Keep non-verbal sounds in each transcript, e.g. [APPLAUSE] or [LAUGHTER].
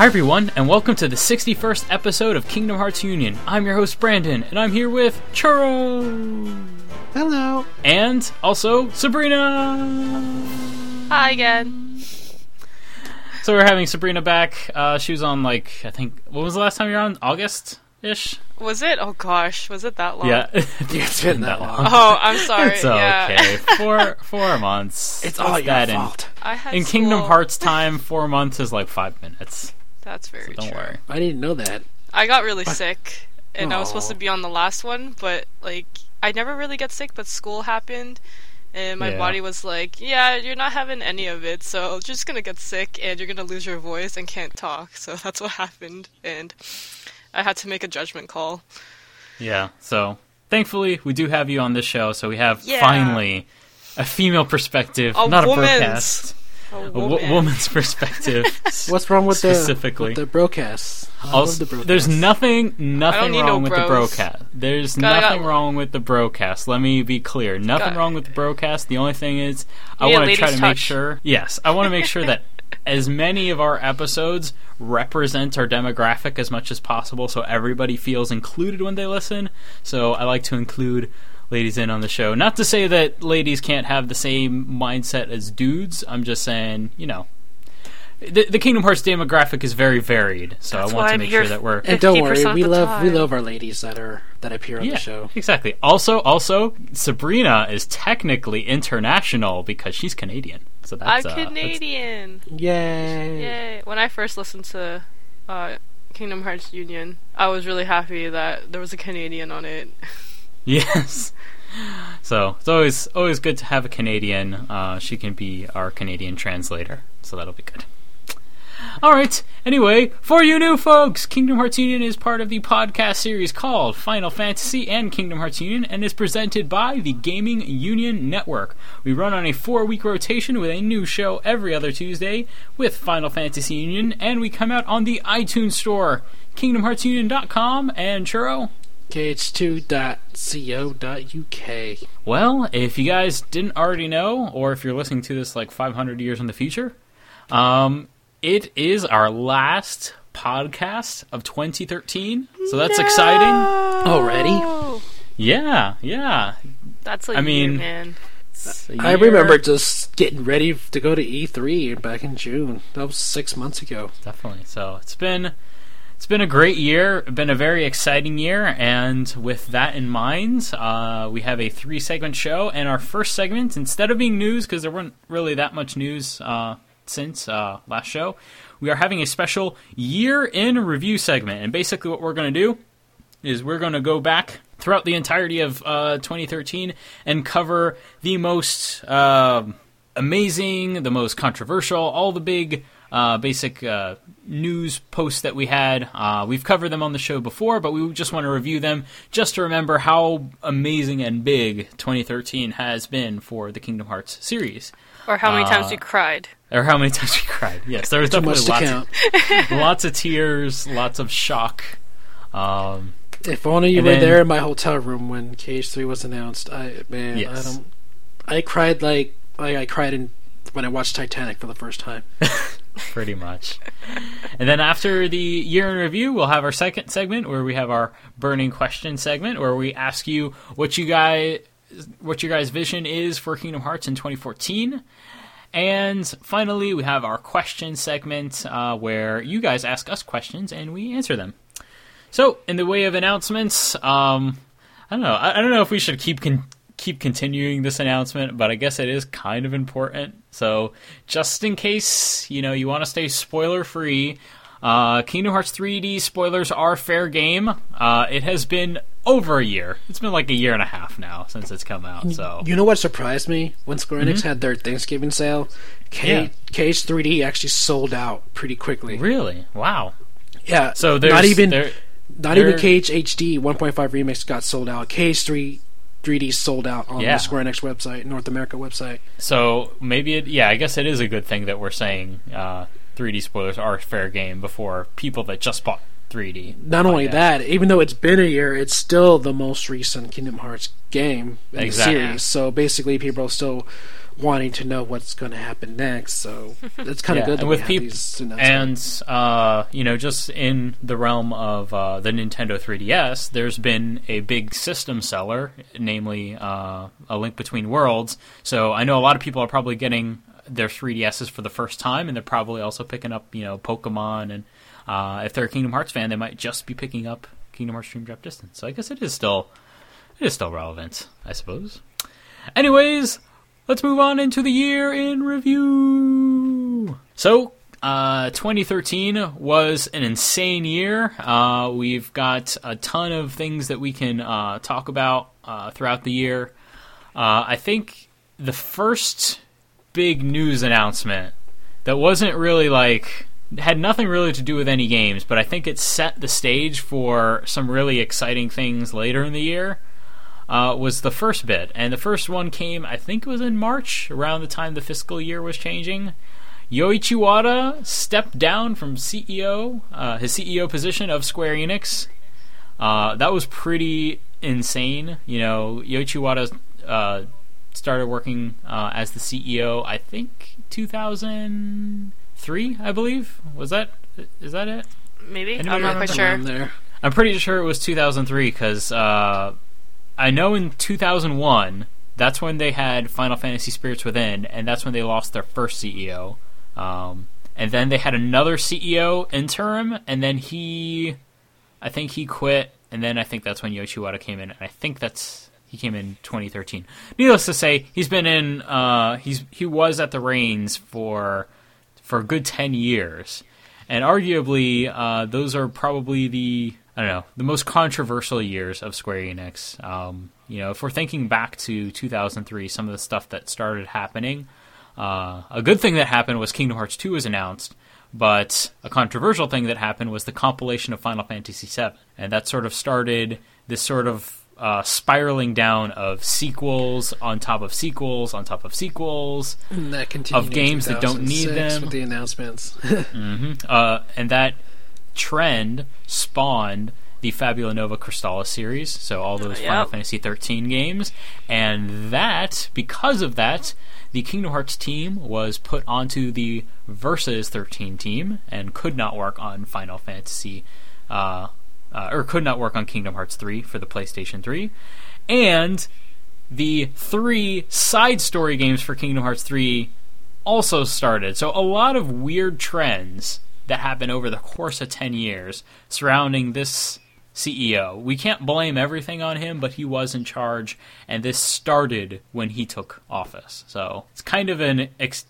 Hi, everyone, and welcome to the 61st episode of Kingdom Hearts Union. I'm your host, Branden, and I'm here with Churro! Hello. And also Sabrina! Hi again. So we're having Sabrina back. Uh, she was on, like, I think, what was the last time you were on? August ish? Was it? Oh gosh, was it that long? Yeah. [LAUGHS] It's been that long. Oh, I'm sorry. it's yeah. okay. Four, [LAUGHS] four months. It's all What's your that in- fault. I had In, Kingdom. Hearts time, four months is like five minutes. That's very So don't true. worry. I didn't know that. I got really sick, and I was supposed to be on the last one, but like I never really get sick, but school happened. And my Yeah. body was like, "Yeah, you're not having any of it, so you're just gonna get sick and you're gonna lose your voice and can't talk." So [LAUGHS] that's what happened, and I had to make a judgment call. Yeah. So thankfully, we do have you on this show. So we have Yeah. finally a female perspective, A not a woman's- broadcast, A a wo- woman's [LAUGHS] perspective. [LAUGHS] What's wrong with Specifically. the with the broadcast? I Also, the there's nothing, nothing wrong no with the broadcast. There's Gotta- nothing wrong with the broadcast. Let me be clear. Nothing Got- wrong with the broadcast. The only thing is, I want to try to ladies' make sure. Yes, I want to make sure that [LAUGHS] as many of our episodes represent our demographic as much as possible, so everybody feels included when they listen. So I like to include ladies in on the show. Not to say that ladies can't have the same mindset as dudes. I'm just saying, you know. The, the Kingdom Hearts demographic is very varied, so That's I want to make sure that we're and don't worry, we the love we love our ladies that are that appear on yeah, the show. exactly. Also, also Sabrina is technically international because she's Canadian. So I'm that's uh, that's- Canadian. Yay! Yay! When I first listened to uh, Kingdom Hearts Union, I was really happy that there was a Canadian on it. [LAUGHS] [LAUGHS] Yes. So it's always always good to have a Canadian. Uh, she can be our Canadian translator, so that'll be good. All right. Anyway, for you new folks, Kingdom Hearts Union is part of the podcast series called Final Fantasy and Kingdom Hearts Union, and is presented by the Gaming Union Network. We run on a four-week rotation with a new show every other Tuesday with Final Fantasy Union, and we come out on the iTunes Store, KingdomHeartsUnion.com, and Churro. kh2.co.uk. Well, if you guys didn't already know, or if you're listening to this like 500 years in the future, um, it is our last podcast of 2013. So that's exciting. Already? Yeah, yeah. that's a I mean- year, man. It's a I year- remember just getting ready to go to E3 back in June. That was six months ago. definitely. So it's been it's been a great year, been a very exciting year, and with that in mind, uh, we have a three segment show. And our first segment, instead of being news, because there weren't really that much news uh, since uh, last show, we are having a special year in review segment. And basically, what we're going to do is we're going to go back throughout the entirety of uh, 2013 and cover the most um amazing, the most controversial, all the big uh, basic uh, news posts that we had. Uh, we've covered them on the show before, but we just want to review them just to remember how amazing and big 2013 has been for the Kingdom Hearts series. Or how many times uh, you cried. Or how many [LAUGHS] times we cried. Yes, there was Too definitely much to lots, count. of, lots of tears, lots of shock. Um, If only you were then- there in my hotel room when KH3 was announced. I man, Yes. I don't. I cried like like I cried in when I watched Titanic for the first time. [LAUGHS] pretty much. and then after the year in review, we'll have our second segment where we have our burning question segment where we ask you what you guys what your guys' vision is for Kingdom Hearts in 2014. And finally, we have our question segment uh, where you guys ask us questions and we answer them. So, in the way of announcements, um, I don't know. I, I don't know if we should keep con- keep continuing this announcement, but I guess it is kind of important. So, just in case you know you want to stay spoiler free, uh, Kingdom Hearts 3D spoilers are fair game. Uh, it has been over a year. It's been like a year and a half now since it's come out. So, You know what surprised me when Square Mm-hmm. Enix had their Thanksgiving sale? K- KH3D actually sold out pretty quickly. really, wow. Yeah, So there's not even there, not even KHHD 1.5 remix got sold out. KH3 3D sold out on Yeah. the Square Enix website, North America website. So maybe it, yeah, I guess it is a good thing that we're saying uh, 3D spoilers are fair game before people that just bought 3D. Not only out. that, even though it's been a year, it's still the most recent Kingdom Hearts game in Exactly. the series. So basically, people are still wanting to know what's going to happen next. So [LAUGHS] it's kind of Yeah, good and we with have peop- these announcements. And uh, you know, just in the realm of uh, the Nintendo 3DS, there's been a big system seller, namely uh, A Link Between Worlds. So I know a lot of people are probably getting their 3DSs for the first time, and they're probably also picking up, you know, Pokemon. And uh, if they're a Kingdom Hearts fan, they might just be picking up Kingdom Hearts Dream Drop Distance. So I guess it is still it is still relevant, I suppose. Anyways, let's move on into the year in review. So, uh, 2013 was an insane year. Uh, we've got a ton of things that we can uh, talk about uh, throughout the year. Uh, I think the first big news announcement that wasn't really like had nothing really to do with any games, but I think it set the stage for some really exciting things later in the year. Uh, was the first bit, and the first one came, I think, it was in March, around the time the fiscal year was changing. Yoichi Wada stepped down from CEO, uh, his CEO position of Square Enix. Uh, that was pretty insane. You know, Yoichi Wada uh, started working uh, as the CEO, I think, 2003, I believe. Was that is that it? Maybe Anybody I'm not quite sure. There. I'm pretty sure it was 2003 because uh, I know in 2001 that's when they had Final Fantasy Spirits Within, and that's when they lost their first CEO. Um, and then they had another CEO interim, and then he, I think he quit, and then I think that's when Yoichi Wada came in, and I think that's he came in 2013. Needless to say, he's been in, uh, he's he was at the reins for for a good 10 years. And arguably, uh, those are probably the I don't know the most controversial years of Square Enix. Um, you know, if we're thinking back to 2003, some of the stuff that started happening. Uh, a good thing that happened was Kingdom Hearts 2 was announced, but a controversial thing that happened was the compilation of Final Fantasy VII, and that sort of started this sort of uh, spiraling down of sequels on top of sequels on top of sequels, And that continued Of games that don't need them. with the announcements. [LAUGHS] uh, and that trend spawned the Fabula Nova Crystallis series, so all those Final Yep. Fantasy 13 games, and that because of that, the Kingdom Hearts team was put onto the Versus 13 team and could not work on Final Fantasy, uh, uh, or could not work on Kingdom Hearts 3 for the PlayStation 3, and the three side story games for Kingdom Hearts 3 also started. So a lot of weird trends that happened over the course of 10 years surrounding this CEO. We can't blame everything on him, but he was in charge and this started when he took office. So it's kind of an ex-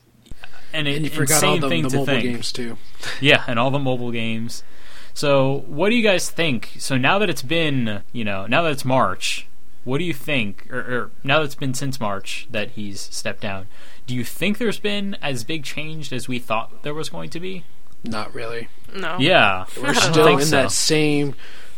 an and you forgot all the, thing the to mobile think. games too. Yeah, and all the mobile games. So, what do you guys think? So now that it's been, you know, now that it's March, what do you think? Or, or now that it's been since March that he's stepped down, do you think there's been as big change as we thought there was going to be? Not really. No. Yeah, [LAUGHS] We're still in so. that same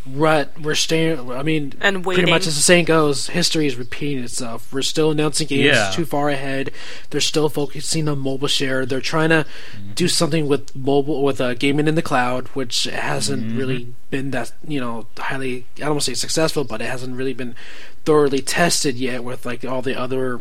rut. We're staying. I mean, And pretty much as the saying goes, history is repeating itself. We're still announcing games Yeah. too far ahead. They're still focusing on mobile share. They're trying to Mm-hmm. do something with mobile with uh, gaming in the cloud, which hasn't Mm-hmm. really been that you know highly. I don't want to say successful, but it hasn't really been thoroughly tested yet with like all the other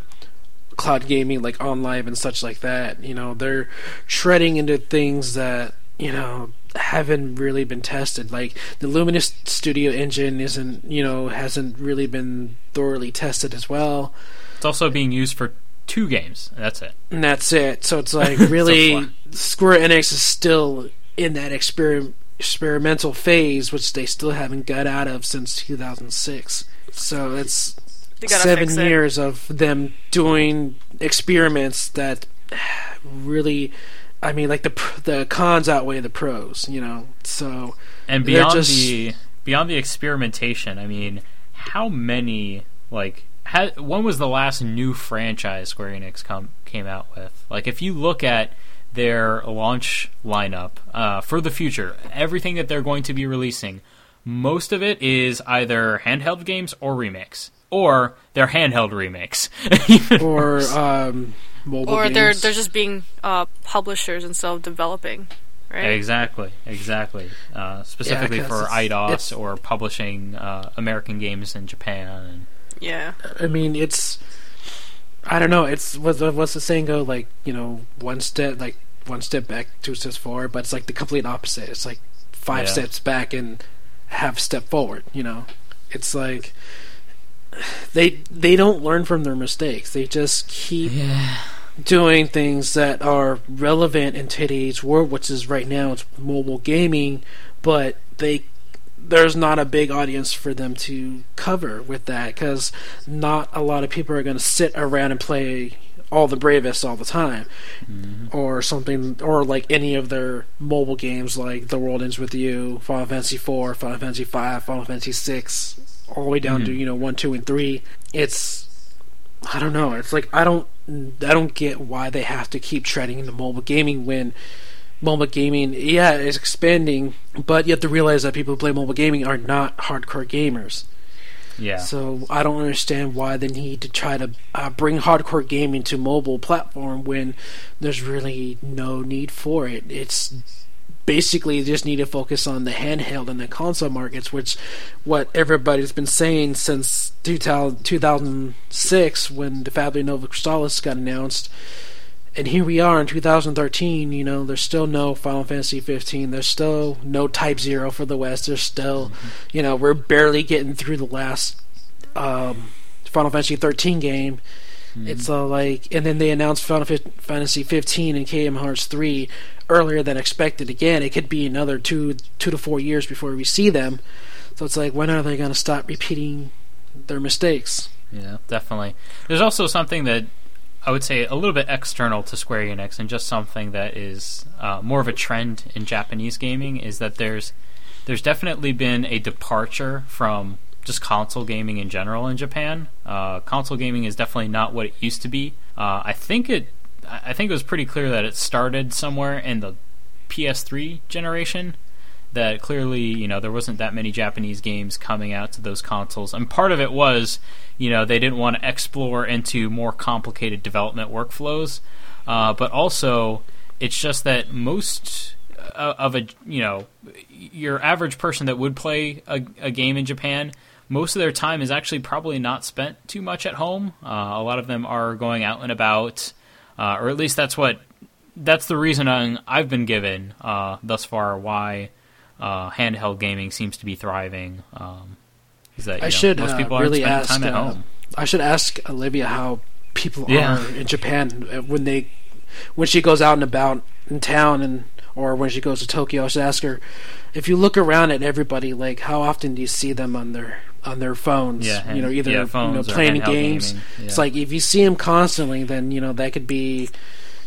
cloud gaming like OnLive and such like that you know they're treading into things that you know haven't really been tested like the luminous studio engine isn't you know hasn't really been thoroughly tested as well it's also being used for two games. That's it. and that's it so it's like [LAUGHS] really far. square enix is still in that experiment experimental phase which they still haven't got out of since 2006 so it's seven years of them doing experiments that really i mean like the the cons outweigh the pros you know? So And beyond just- the beyond the experimentation, I mean, how many like ha- when was the last new franchise Square Enix come came out with? Like, if you look at their launch lineup uh, for the future, everything that they're going to be releasing, most of it is either handheld games or remakes, or their handheld remakes. [LAUGHS] Or um mobile Or games. they're they're just being uh, publishers instead of developing, right? Exactly, exactly. Uh, specifically 'cause for Eidos it's- or publishing uh, American games in Japan. And, Yeah. I mean, it's I don't know. It's what's, what's the saying go? Like you know, one step like one step back, two steps forward. But it's like the complete opposite. It's like five Yeah. steps back and half step forward. You know, it's like they they don't learn from their mistakes. They just keep Yeah. doing things that are relevant in today's world, which is right now it's mobile gaming, but they there's not a big audience for them to cover with that because not a lot of people are going to sit around and play all the bravest all the time mm-hmm. or something or like any of their mobile games like the world ends with you final fantasy 4 final fantasy 5 final fantasy 6 all the way down to you know 1 2 and 3 it's I don't know. It's like I don't I don't get why they have to keep treading into mobile gaming when mobile gaming yeah is expanding, but you have to realize that people who play mobile gaming are not hardcore gamers. Yeah. So I don't understand why they need to try to uh, bring hardcore gaming to mobile platform when there's really no need for it. It's basically just need to focus on the handheld and the console markets, which what everybody's been saying since 2000, 2006 when the Fabula Nova Crystallis got announced. And here we are in 2013. You know, there's still no Final Fantasy 15. There's still no Type Zero for the West. There's still, you know, we're barely getting through the last um, Final Fantasy 13 game. It's uh, like, and then they announced Final Fa- Fantasy 15 and KM Hearts 3 earlier than expected. Again, it could be another two two to four years before we see them. So it's like, when are they going to stop repeating their mistakes? Yeah, definitely. There's also something that I would say a little bit external to Square Enix, and just something that is uh, more of a trend in Japanese gaming is that there's there's definitely been a departure from just console gaming in general in Japan. Uh, console gaming is definitely not what it used to be. Uh, I think it I think it was pretty clear that it started somewhere in the PS3 generation that clearly, you know, there wasn't that many Japanese games coming out to those consoles. And part of it was, you know, they didn't want to explore into more complicated development workflows. Uh, but also, it's just that most uh, of a, you know, your average person that would play a, a game in Japan, most of their time is actually probably not spent too much at home. Uh, a lot of them are going out and about, uh, or at least that's what that's the reason I- I've been given uh, thus far why uh, handheld gaming seems to be thriving. Um, is that you I know, should most uh, people aren't really spending ask. time at uh, home. I should ask Olivia how people Yeah. are in Japan uh, when they when she goes out and about in town and or when she goes to Tokyo. I should ask her if you look around at everybody, like how often do you see them on their on their phones? Yeah, hand- you know, either yeah, you know playing handheld games. gaming, It's like if you see them constantly, then you know that could be.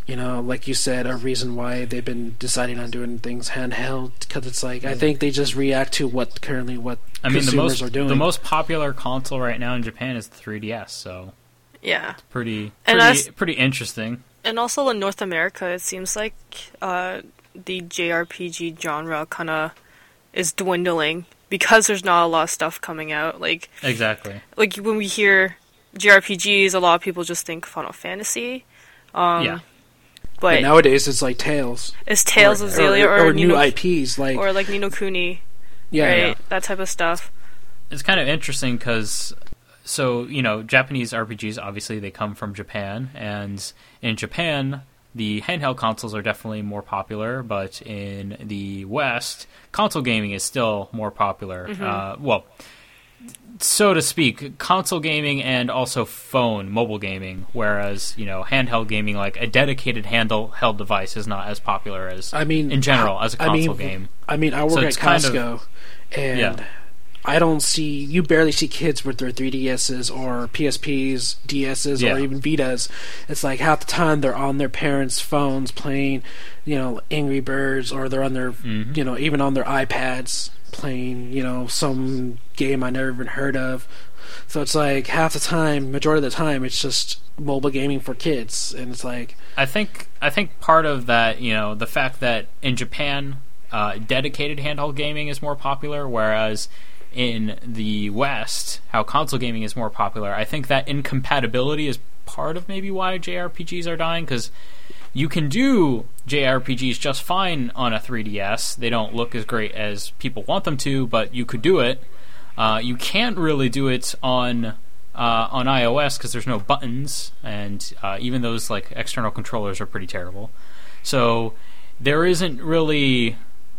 You know, like you said, a reason why they've been deciding on doing things handheld because it's like I think they just react to what currently what I mean, the consumers most are doing. the most popular console right now in Japan is the 3DS. So Yeah. pretty And pretty, as- pretty interesting. And also in North America, it seems like uh, the JRPG genre kind of is dwindling because there's not a lot of stuff coming out. Like, Exactly. like when we hear JRPGs, a lot of people just think Final Fantasy. Um, yeah. But But nowadays it's like Tales. it's Tales or, of Xillia or, or, new Nino, IPs like or like Ni no Kuni, yeah, right? yeah. That type of stuff. it's kind of interesting because so you know japanese rpgs obviously they come from japan and in japan the handheld consoles are definitely more popular but in the west console gaming is still more popular. Uh, well so to speak console gaming and also phone mobile gaming whereas you know handheld gaming like a dedicated handheld device is not as popular as I mean in general as a console mean, game. I mean, I work So at it's kind of- Costco, and Yeah. I don't see you barely see kids with their 3DSs or PSPs, DSs, Yeah. or even Vitas. It's like half the time they're on their parents' phones playing, you know, Angry Birds, or they're on their, Mm-hmm. you know, even on their iPads playing, you know, some game I never even heard of. So it's like half the time, majority of the time, it's just mobile gaming for kids, and it's like, I think I think part of that, you know, the fact that in Japan, uh, dedicated handheld gaming is more popular, whereas in the West, how console gaming is more popular. I think that incompatibility is part of maybe why JRPGs are dying because you can do JRPGs just fine on a 3DS. They don't look as great as people want them to, but you could do it. Uh, you can't really do it on uh, on iOS because there's no buttons, and uh, even those like external controllers are pretty terrible. So there isn't really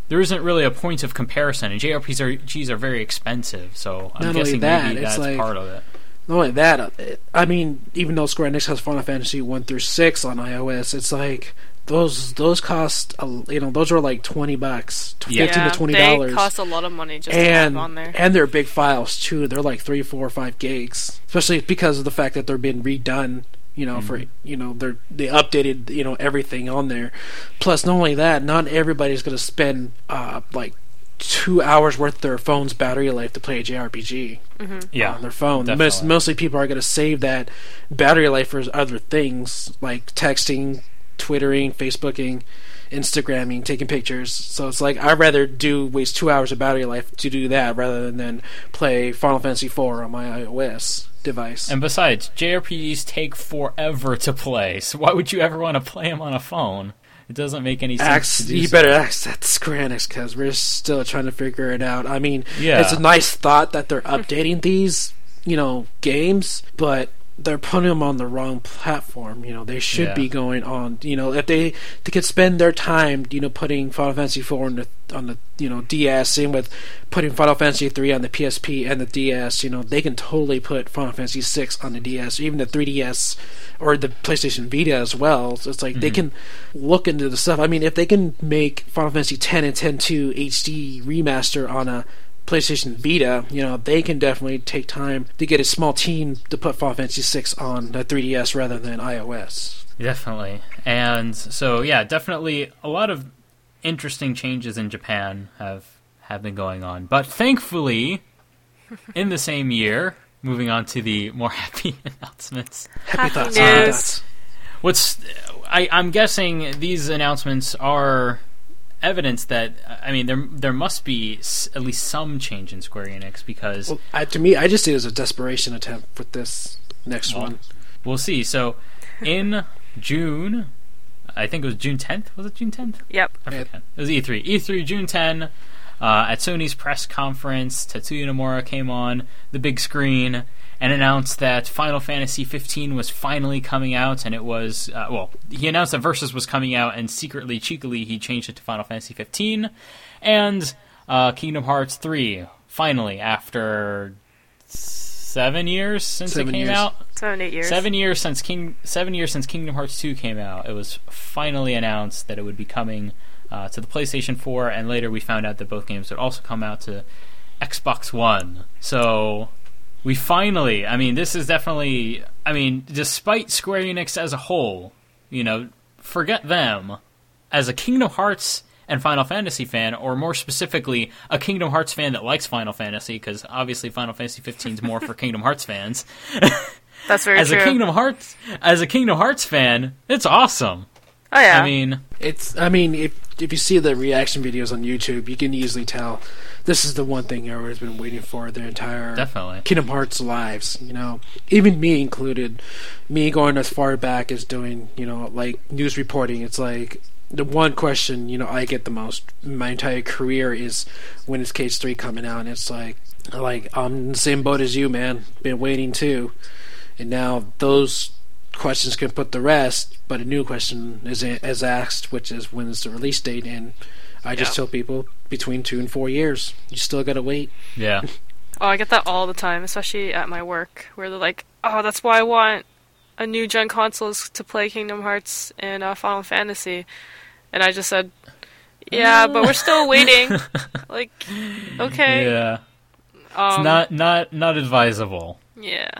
there isn't really a point of comparison, and JRPGs are very expensive. So I'm Not only guessing that, maybe that's like- part of it. Not only that, uh, it- I mean, even though Square Enix has Final Fantasy one through six on iOS, it's like those those cost you know those are like twenty bucks, fifteen yeah, to twenty they dollars, cost a lot of money just to have and on there. and they're big files too. They're like three, four, five gigs, especially because of the fact that they're being redone. You know, for you know they're they updated you know everything on there. Plus, not only that, not everybody's going to spend uh, like two hours worth of their phone's battery life to play a JRPG Yeah, on their phone. Most, mostly people are going to save that battery life for other things like texting, twittering, Facebooking, Instagramming, taking pictures. So it's like I'd rather do waste two hours of battery life to do that rather than then play Final Fantasy IV on my iOS device. And besides, JRPGs take forever to play, so why would you ever want to play them on a phone? It doesn't make any sense. Do you so. better ask that Square Enix because we're still trying to figure it out. I mean, Yeah. it's a nice thought that they're updating these, you know, games, but they're putting them on the wrong platform. You know, they should Yeah. be going on. You know, if they they could spend their time, you know, putting Final Fantasy IV on the on the you know DS, same with putting Final Fantasy three on the PSP and the DS. You know, they can totally put Final Fantasy six on the DS, even the 3DS or the PlayStation Vita as well. So it's like they mm-hmm. can look into the stuff. I mean, if they can make Final Fantasy 10 and 10.2 HD remaster on a PlayStation Vita, you know, they can definitely take time to get a small team to put Final Fantasy 6 on the 3DS rather than iOS. Definitely. And so yeah, definitely a lot of interesting changes in Japan have have been going on. But thankfully, [LAUGHS] in the same year, moving on to the more [LAUGHS] happy announcements. Happy, Happy thoughts. news. happy thoughts. What's I, I'm guessing these announcements are evidence that I mean there there must be s- at least some change in Square Enix because Well, I, to me, I just see it as a desperation attempt with this next Well, one. we'll see. So in June, I think it was June 10th. Was it June 10th? Yep. I forget. It was E3. E3 June 10 uh, at Sony's press conference. Tetsuya Nomura came on the big screen and announced that Final Fantasy 15 was finally coming out, and it was uh, well. He announced that Versus was coming out, and secretly, cheekily, he changed it to Final Fantasy 15, and uh, Kingdom Hearts 3 finally after seven years since Seven it came years. out. Seven, eight years. Seven years since King, seven years since Kingdom Hearts 2 came out. It was finally announced that it would be coming uh, to the PlayStation 4, and later we found out that both games would also come out to Xbox One. So we finally, I mean, this is definitely, I mean, despite Square Enix as a whole, you know, forget them. As a Kingdom Hearts and Final Fantasy fan, or more specifically, a Kingdom Hearts fan that likes Final Fantasy, because obviously Final Fantasy 15 is more for [LAUGHS] Kingdom Hearts fans That's very [LAUGHS] as true. a Kingdom Hearts as a Kingdom Hearts fan, it's awesome. Oh yeah. I mean, It's. I mean, if if you see the reaction videos on YouTube, you can easily tell this is the one thing everyone's been waiting for their entire definitely. Kingdom Hearts lives. You know, even me included. Me going as far back as doing you know like news reporting. It's like the one question you know I get the most my entire career is when is KH Three coming out? And it's like like I'm in the same boat as you, man. Been waiting too, and now those questions can put the rest, but a new question is is asked, which is when is the release date? And I just Yeah. tell people between two and four years. You still gotta wait. Yeah, [LAUGHS] Oh, I get that all the time, especially at my work, where they're like, "Oh, that's why I want a new gen consoles to play Kingdom Hearts and uh, Final Fantasy," and I just said, "Yeah, but we're still [LAUGHS] waiting." like, okay, yeah. um, It's not not not advisable. yeah,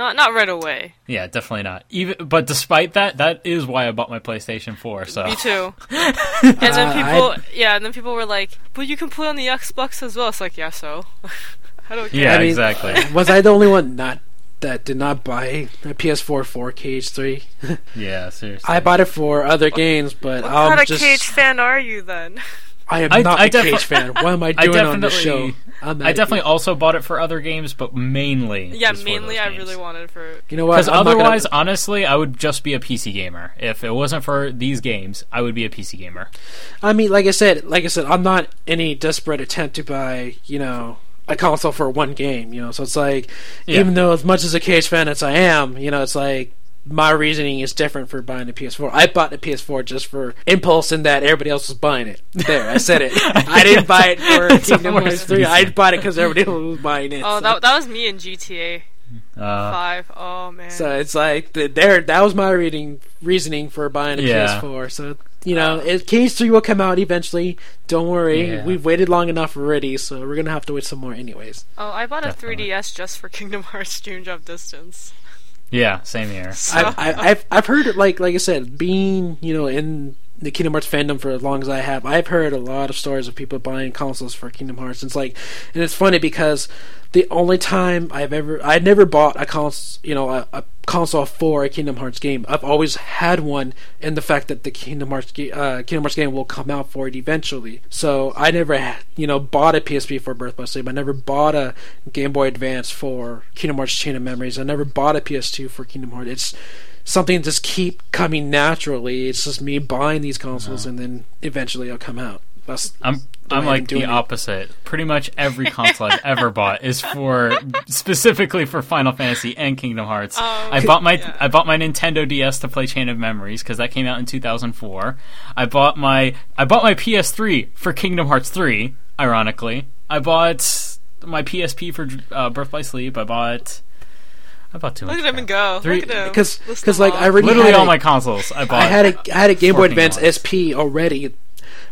not not right away. Yeah, definitely not. Even but despite that, that is why I bought my PlayStation 4. So Me too. [LAUGHS] and then Uh, people, yeah, and then people were like, "But you can play on the Xbox as well." It's like, yeah, so [LAUGHS] I don't care. yeah, I mean- exactly. [LAUGHS] Was I the only one not that did not buy a PS4 for KH Three? Yeah, seriously. I bought it for other games, but What I'm kind of just KH fan are you then? I am I- not I a defi- KH fan. What am I [LAUGHS] I doing on this show? I'm not definitely KH- also bought it for other games, but mainly Yeah, just for mainly those I games. really wanted for. You know what? Because I'm gonna- otherwise, honestly, I would just be a PC gamer. If it wasn't for these games, I would be a PC gamer. I mean, like I said, like I said, I'm not any desperate attempt to buy, you know, a console for one game. You know, so it's like Yeah. even though as much as a KH fan as I am, you know, it's like my reasoning is different for buying a PS4. I bought the PS4 just for impulse in that everybody else was buying it. There, I said it. [LAUGHS] I didn't buy it for [LAUGHS] Kingdom Hearts 3. I bought it because everybody else was buying it. Oh, so. that that was me in GTA Uh, Five. Oh man. So it's like the, there. That was my reading reasoning for buying a Yeah. PS4. So you know, it, KH Three will come out eventually. Don't worry, Yeah. we've waited long enough already, so we're gonna have to wait some more anyways. oh, I bought a 3DS just for Kingdom [LAUGHS] Hearts Dream Drop Distance. Yeah, same here. I've, I've I've heard it like like I said, being you know in the Kingdom Hearts fandom for as long as I have, I've heard a lot of stories of people buying consoles for Kingdom Hearts. It's like, and it's funny because the only time I've ever I never bought a console, you know a, a console for a Kingdom Hearts game. I've always had one, in the fact that the Kingdom Hearts uh, Kingdom Hearts game will come out for it eventually. So I never you know bought a PSP for Birth by Sleep. I never bought a Game Boy Advance for Kingdom Hearts Chain of Memories. I never bought a PS2 for Kingdom Hearts. It's something just keep coming naturally. It's just me buying these consoles and then eventually it'll come out. That's I'm the I'm like doing the it. opposite. Pretty much every [LAUGHS] console I've ever bought is for specifically for Final Fantasy and Kingdom Hearts. Oh, I bought my yeah. I bought my Nintendo DS to play Chain of Memories because that came out in 2004. I bought my I bought my PS3 for Kingdom Hearts 3. Ironically, I bought my PSP for uh, Birth by Sleep. I bought I bought too much. look at him crap. and go. Three- look at him. because because like. I already Literally had all a- my consoles. I bought. I had a I had a Game Boy Advance Hearts. SP already,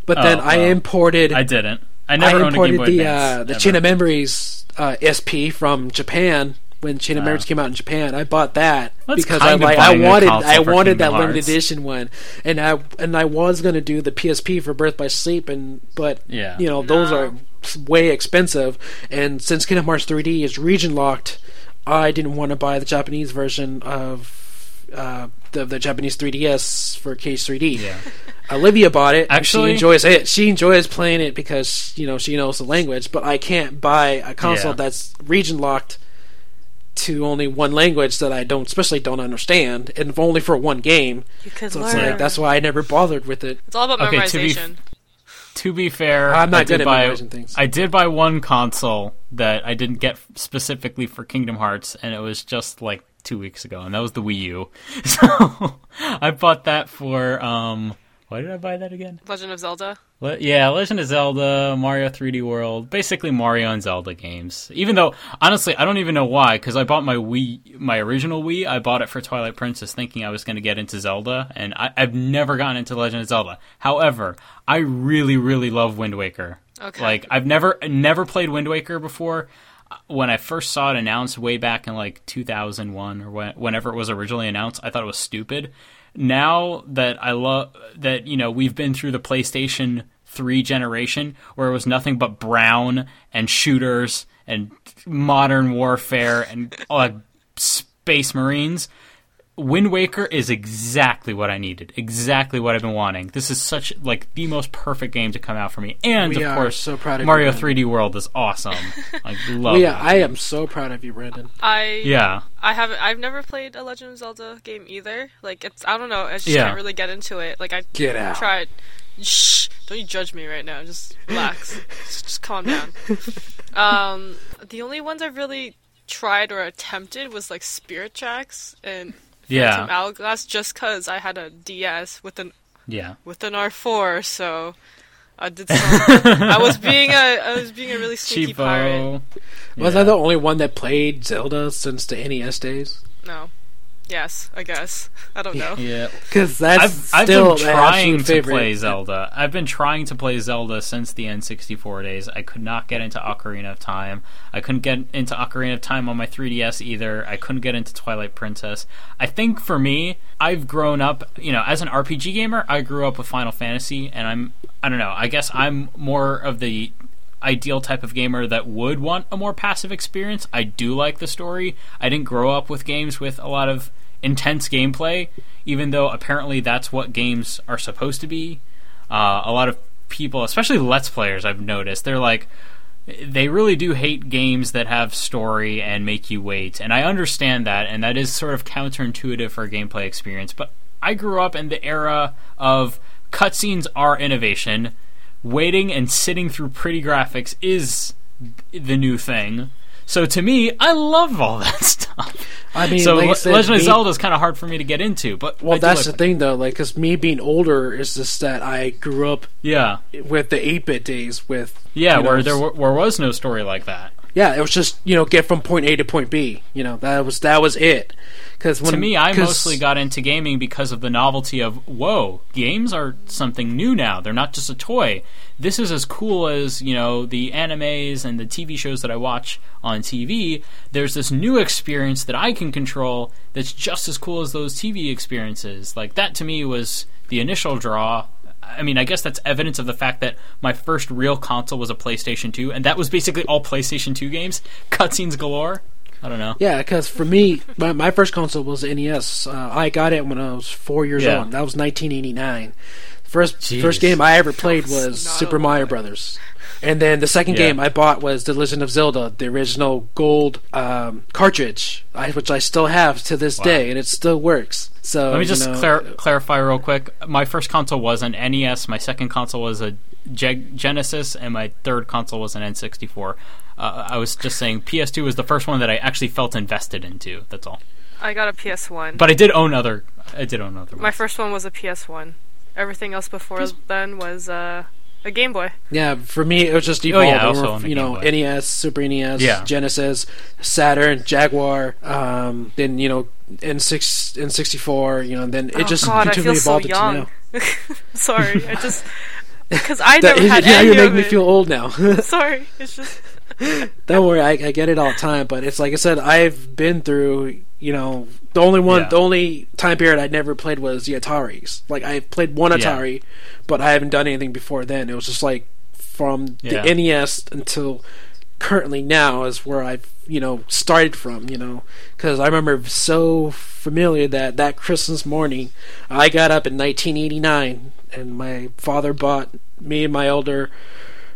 but Oh, then I well. imported I didn't. I I never owned a Game imported Boy the Advance. uh, the ever. Chain of Memories uh, SP from Japan when Chain of Ah. Memories came out in Japan. I bought that That's because I like I wanted I wanted that Kingdom limited edition one, and I and I was gonna do the PSP for Birth by Sleep, and but Yeah. you know those are way expensive, and since Kingdom Hearts 3D is region locked, I didn't want to buy the Japanese version of. Uh, the, the Japanese 3DS for KH 3D. Yeah. Olivia bought it. and Actually- she enjoys it. She enjoys playing it because you know she knows the language. But I can't buy a console Yeah. that's region locked to only one language that I don't, especially don't understand, and only for one game. you could So it's learn. like that's why I never bothered with it. it's all about Okay, to be- memorization. To be fair, I'm not I good did at buy. I did buy one console that I didn't get specifically for Kingdom Hearts, and it was just like two weeks ago, and that was the Wii U. [LAUGHS] So I bought that for um. Why did I buy that again? Legend of Zelda. Le- yeah, Legend of Zelda, Mario 3D World, basically Mario and Zelda games. Even though, honestly, I don't even know why, because I bought my Wii, my original Wii, I bought it for Twilight Princess, thinking I was going to get into Zelda, and I, I've never gotten into Legend of Zelda. However, I really, really love Wind Waker. Okay. Like I've never, never played Wind Waker before. Uh, when I first saw it announced way back in like 2001 or when, whenever it was originally announced, I thought it was stupid. Now that I love that, you know, we've been through the PlayStation 3 generation where it was nothing but brown and shooters and modern warfare and uh, space marines. Wind Waker is exactly what I needed, exactly what I've been wanting. This is such like the most perfect game to come out for me, and We of course, so proud of you, Mario Branden. 3D World is awesome. [LAUGHS] I love Well, yeah. I am so proud of you, Branden. I yeah, I haven't. I've never played a Legend of Zelda game either. Like it's. I don't know. I just Yeah. can't really get into it. Like I Get out. tried. Shh! Don't you judge me right now. Just relax. [LAUGHS] just, just calm down. Um, the only ones I've really tried or attempted was like Spirit Tracks and Yeah. Phantom Hourglass, just cause I had a DS with an yeah. with an R4, so I did. Some, I was [LAUGHS] being a I was being a really sneaky pirate. Was Yeah. I the only one that played Zelda since the NES days? No. Yes, I guess. I don't know. Yeah. [LAUGHS] Because that's I've, I've still been trying to favorite. play Zelda. I've been trying to play Zelda since the N64 days. I could not get into Ocarina of Time. I couldn't get into Ocarina of Time on my 3DS either. I couldn't get into Twilight Princess. I think for me, I've grown up, you know, as an RPG gamer, I grew up with Final Fantasy, and I'm, I don't know, I guess I'm more of the ideal type of gamer that would want a more passive experience. I do like the story. I didn't grow up with games with a lot of intense gameplay, even though apparently that's what games are supposed to be. Uh, a lot of people, especially Let's Players, I've noticed, they're like, they really do hate games that have story and make you wait. And I understand that, and that is sort of counterintuitive for a gameplay experience. But I grew up in the era of cutscenes are innovation. Waiting and sitting through pretty graphics is the new thing. So to me, I love all [LAUGHS] that stuff. I mean, so like I said, Legend of me- Zelda is kind of hard for me to get into, but Well, that's the thing, though. Like, because me being older is just that I grew up Yeah, with the eight bit days. With yeah, you know, where there w- where was no story like that. Yeah, it was just you know get from point A to point B. You know that was that was it. Because to me, I mostly got into gaming because of the novelty of whoa, games are something new now. They're not just a toy. This is as cool as you know the animes and the TV shows that I watch on TV. There's this new experience that I can control that's just as cool as those TV experiences. Like that to me was the initial draw. I mean, I guess that's evidence of the fact that my first real console was a PlayStation 2, and that was basically all PlayStation 2 games, [LAUGHS] cutscenes galore. I don't know. Yeah, because for me, my, my first console was NES. Uh, I got it when I was four years Yeah. old. That was 1989. First Jeez. first game I ever played was not Super Mario. Brothers. And then the second Yeah. game I bought was The Legend of Zelda, the original gold um, cartridge, I, which I still have to this Wow. day, and it still works. So Let me you just know, clar- clarify real quick. My first console was an NES. My second console was a Jeg- Genesis, and my third console was an N64. Uh, I was just saying PS2 was the first one that I actually felt invested into. That's all. I got a PS1. But I did own other. I did own other. My ones. first one was a PS1. Everything else before then was uh, a Game Boy. Yeah, for me it was just Oh, evolved. yeah, also on you know, Boy. NES, Super NES, Yeah. Genesis, Saturn, Jaguar, um, then you know N6, N64. You know, and then it oh just God, I feel continually so evolved into young. now. [LAUGHS] Sorry, I [LAUGHS] just because I That- never had yeah, any you make me feel old now. [LAUGHS] Sorry, it's just Don't worry, I, I get it all the time. But it's like I said, I've been through. You know, the only one, Yeah. the only time period I'd never played was the Ataris. Like I played one Yeah. Atari, but I haven't done anything before then. It was just like from Yeah. the NES until currently now is where I've you know started from. You know, because I remember so familiar that that Christmas morning, I got up in 1989, and my father bought me and my older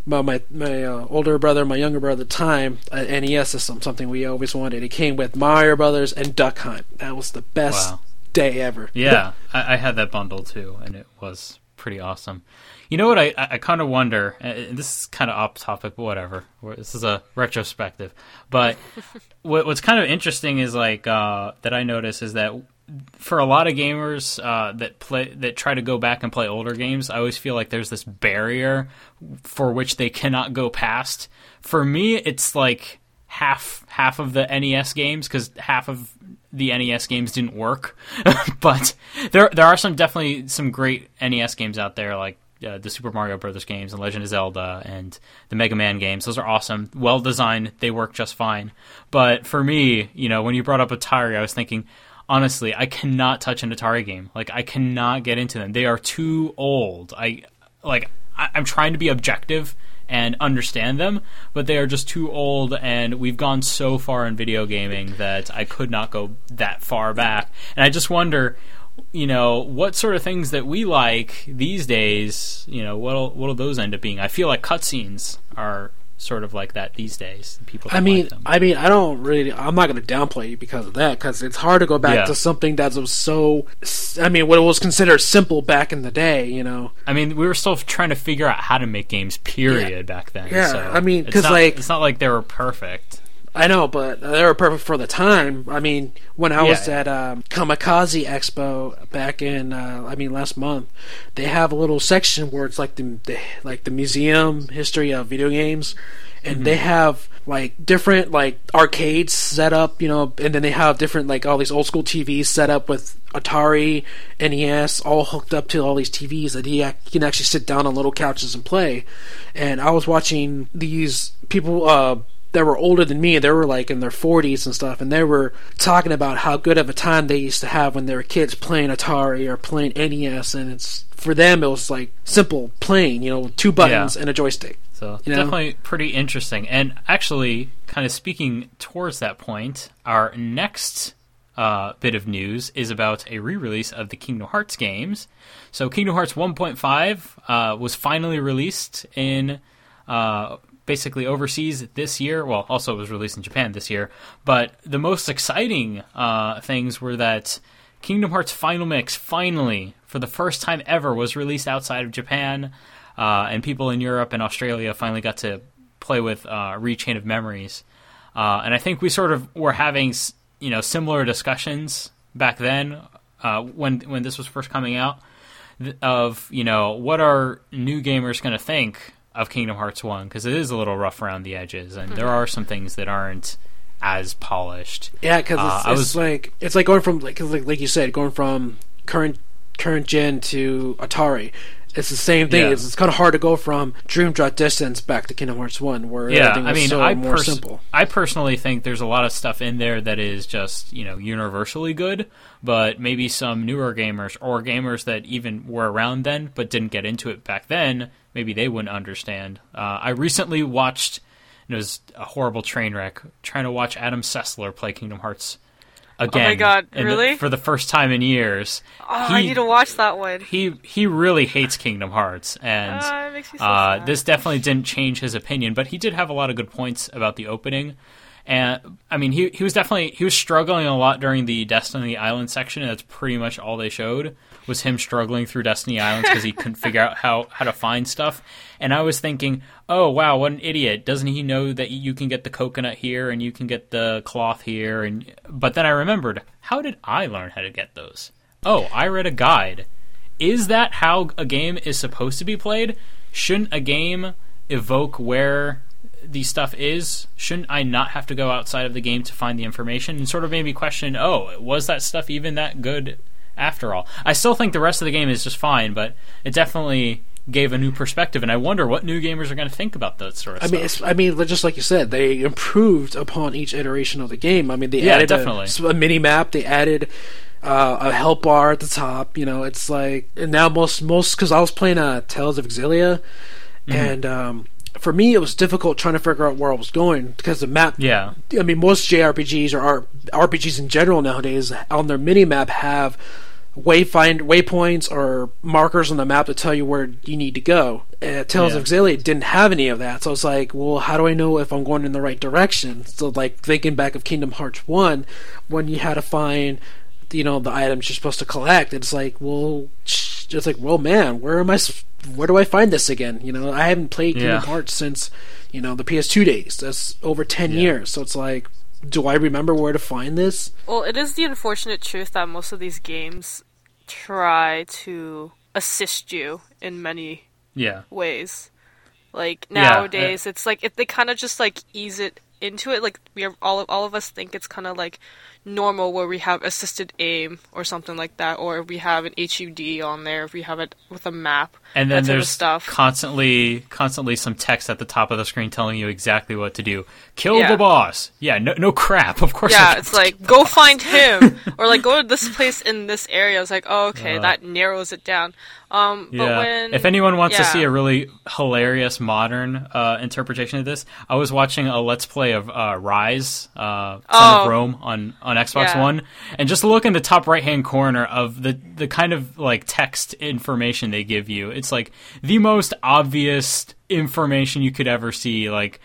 my my, my uh, older brother, my younger brother at the time, an NES system, something we always wanted. It came with Mario Brothers and Duck Hunt. That was the best Wow. day ever. Yeah, I, I had that bundle too, and it was pretty awesome. You know what? I, I, I kind of wonder. uh, And this is kind of off topic, but whatever. This is a retrospective. But [LAUGHS] what, what's kind of interesting is like uh, that I notice is that for a lot of gamers uh, that play that try to go back and play older games, I always feel like there's this barrier for which they cannot go past. For me, it's like half half of the NES games because half of the NES games didn't work. [LAUGHS] but there there are some definitely some great NES games out there like uh, the Super Mario Brothers games and Legend of Zelda and the Mega Man games. Those are awesome, well designed. They work just fine. But for me, you know, when you brought up Atari, I was thinking. Honestly, I cannot touch an Atari game. Like I cannot get into them. They are too old. I like I, I'm trying to be objective and understand them, but they are just too old, and we've gone so far in video gaming that I could not go that far back. And I just wonder, you know, what sort of things that we like these days, you know, what'll what'll those end up being? I feel like cutscenes are sort of like that these days. People, I mean, like. I mean, I don't really. I'm not going to downplay you because of that, because it's hard to go back Yeah. to something that was so. I mean, what was considered simple back in the day. You know, I mean, we were still trying to figure out how to make games. Period. Yeah. back then. Yeah, so I mean, it's 'cause, not- like- it's not like they were perfect. I know, but they were perfect for the time. I mean, when I was Yeah. at um, Kamikaze Expo back in, uh, I mean, last month, they have a little section where it's like the, the like the museum history of video games, and they have like different like arcades set up, you know, and then they have different like all these old school TVs set up with Atari, NES, all hooked up to all these TVs that you you can actually sit down on little couches and play. And I was watching these people. Uh, that were older than me, they were like in their 40s and stuff, and they were talking about how good of a time they used to have when they were kids playing Atari or playing NES, and it's for them it was like simple playing, you know, two buttons Yeah. and a joystick. So You know? definitely pretty interesting. And actually, kind of speaking towards that point, our next uh, bit of news is about a re-release of the Kingdom Hearts games. So Kingdom Hearts 1.5 uh, was finally released in uh, basically overseas this year. Well, also it was released in Japan this year. But the most exciting uh, things were that Kingdom Hearts Final Mix finally, for the first time ever, was released outside of Japan, uh, and people in Europe and Australia finally got to play with uh, Re:Chain of Memories, uh, and I think we sort of were having you know similar discussions back then uh, when when this was first coming out of you know what are new gamers going to think of Kingdom Hearts One because it is a little rough around the edges, and there are some things that aren't as polished. Yeah, because Uh, it's, I it's was- like it's like going from like 'cause like like you said, going from current current gen to Atari. It's the same thing. Yeah. It's, it's kind of hard to go from Dream Drop Distance back to Kingdom Hearts One, where Yeah, everything I mean, so I more pers- simple. I personally think there's a lot of stuff in there that is just you know universally good, but maybe some newer gamers or gamers that even were around then but didn't get into it back then, maybe they wouldn't understand. Uh, I recently watched. and It was a horrible train wreck. Trying to watch Adam Sessler play Kingdom Hearts again. God, in the- really? for the first time in years. Oh, I need to watch that one. He he really hates Kingdom Hearts, and me so uh, this definitely didn't change his opinion, but he did have a lot of good points about the opening. And I mean, he he was definitely he was struggling a lot during the Destiny Island section, and that's pretty much all they showed was him struggling through Destiny Islands because he couldn't figure out how how to find stuff. And I was thinking, oh wow, what an idiot! Doesn't he know that you can get the coconut here and you can get the cloth here? And but then I remembered, how did I learn how to get those? Oh, I read a guide. Is that how a game is supposed to be played? Shouldn't a game evoke where the stuff is? Shouldn't I not have to go outside of the game to find the information? And sort of made me question, oh, was that stuff even that good after all? I still think the rest of the game is just fine, but it definitely gave a new perspective, and I wonder what new gamers are going to think about that sort of I stuff. mean, it's, I mean, just like you said, they improved upon each iteration of the game. I mean, they Yeah, added definitely. A, a mini map. They added uh, a help bar at the top. You know, it's like and now most most because I was playing uh, Tales of Xillia, Mm-hmm. and um, for me it was difficult trying to figure out where I was going because the map. yeah, I mean, most JRPGs or RPGs in general nowadays on their mini map have wayfind waypoints or markers on the map to tell you where you need to go. Uh, Tales Yeah. of Xillia didn't have any of that, so I was like, well, how do I know if I'm going in the right direction? So, like thinking back of Kingdom Hearts One, when you had to find, you know, the items you're supposed to collect, it's like, well, it's like, well, man, where am I? Where do I find this again? You know, I haven't played Kingdom Yeah. Hearts since, you know, the PS2 days. That's over ten Yeah. years. So it's like, do I remember where to find this? Well, it is the unfortunate truth that most of these games try to assist you in many yeah, ways. Like Yeah, nowadays, it's like if they kind of just like ease it into it. Like we are all all of us think it's kind of like normal where we have assisted aim or something like that, or we have an HUD on there. If we have it with a map, and then there's stuff. constantly constantly some text at the top of the screen telling you exactly what to do. Kill Yeah. the boss. Yeah, no, no crap. [LAUGHS] Of course. Yeah, it's like go find him, [LAUGHS] or like go to this place in this area. It's like, oh, okay, Uh. that narrows it down. Um, but Yeah. when if anyone wants to see a really hilarious modern uh, interpretation of this, I was watching a let's play of uh, Ryse, uh, Son Oh. of Rome on on Xbox Yeah. One, and just look in the top right hand corner of the the kind of like text information they give you. It's like the most obvious information you could ever see. Like,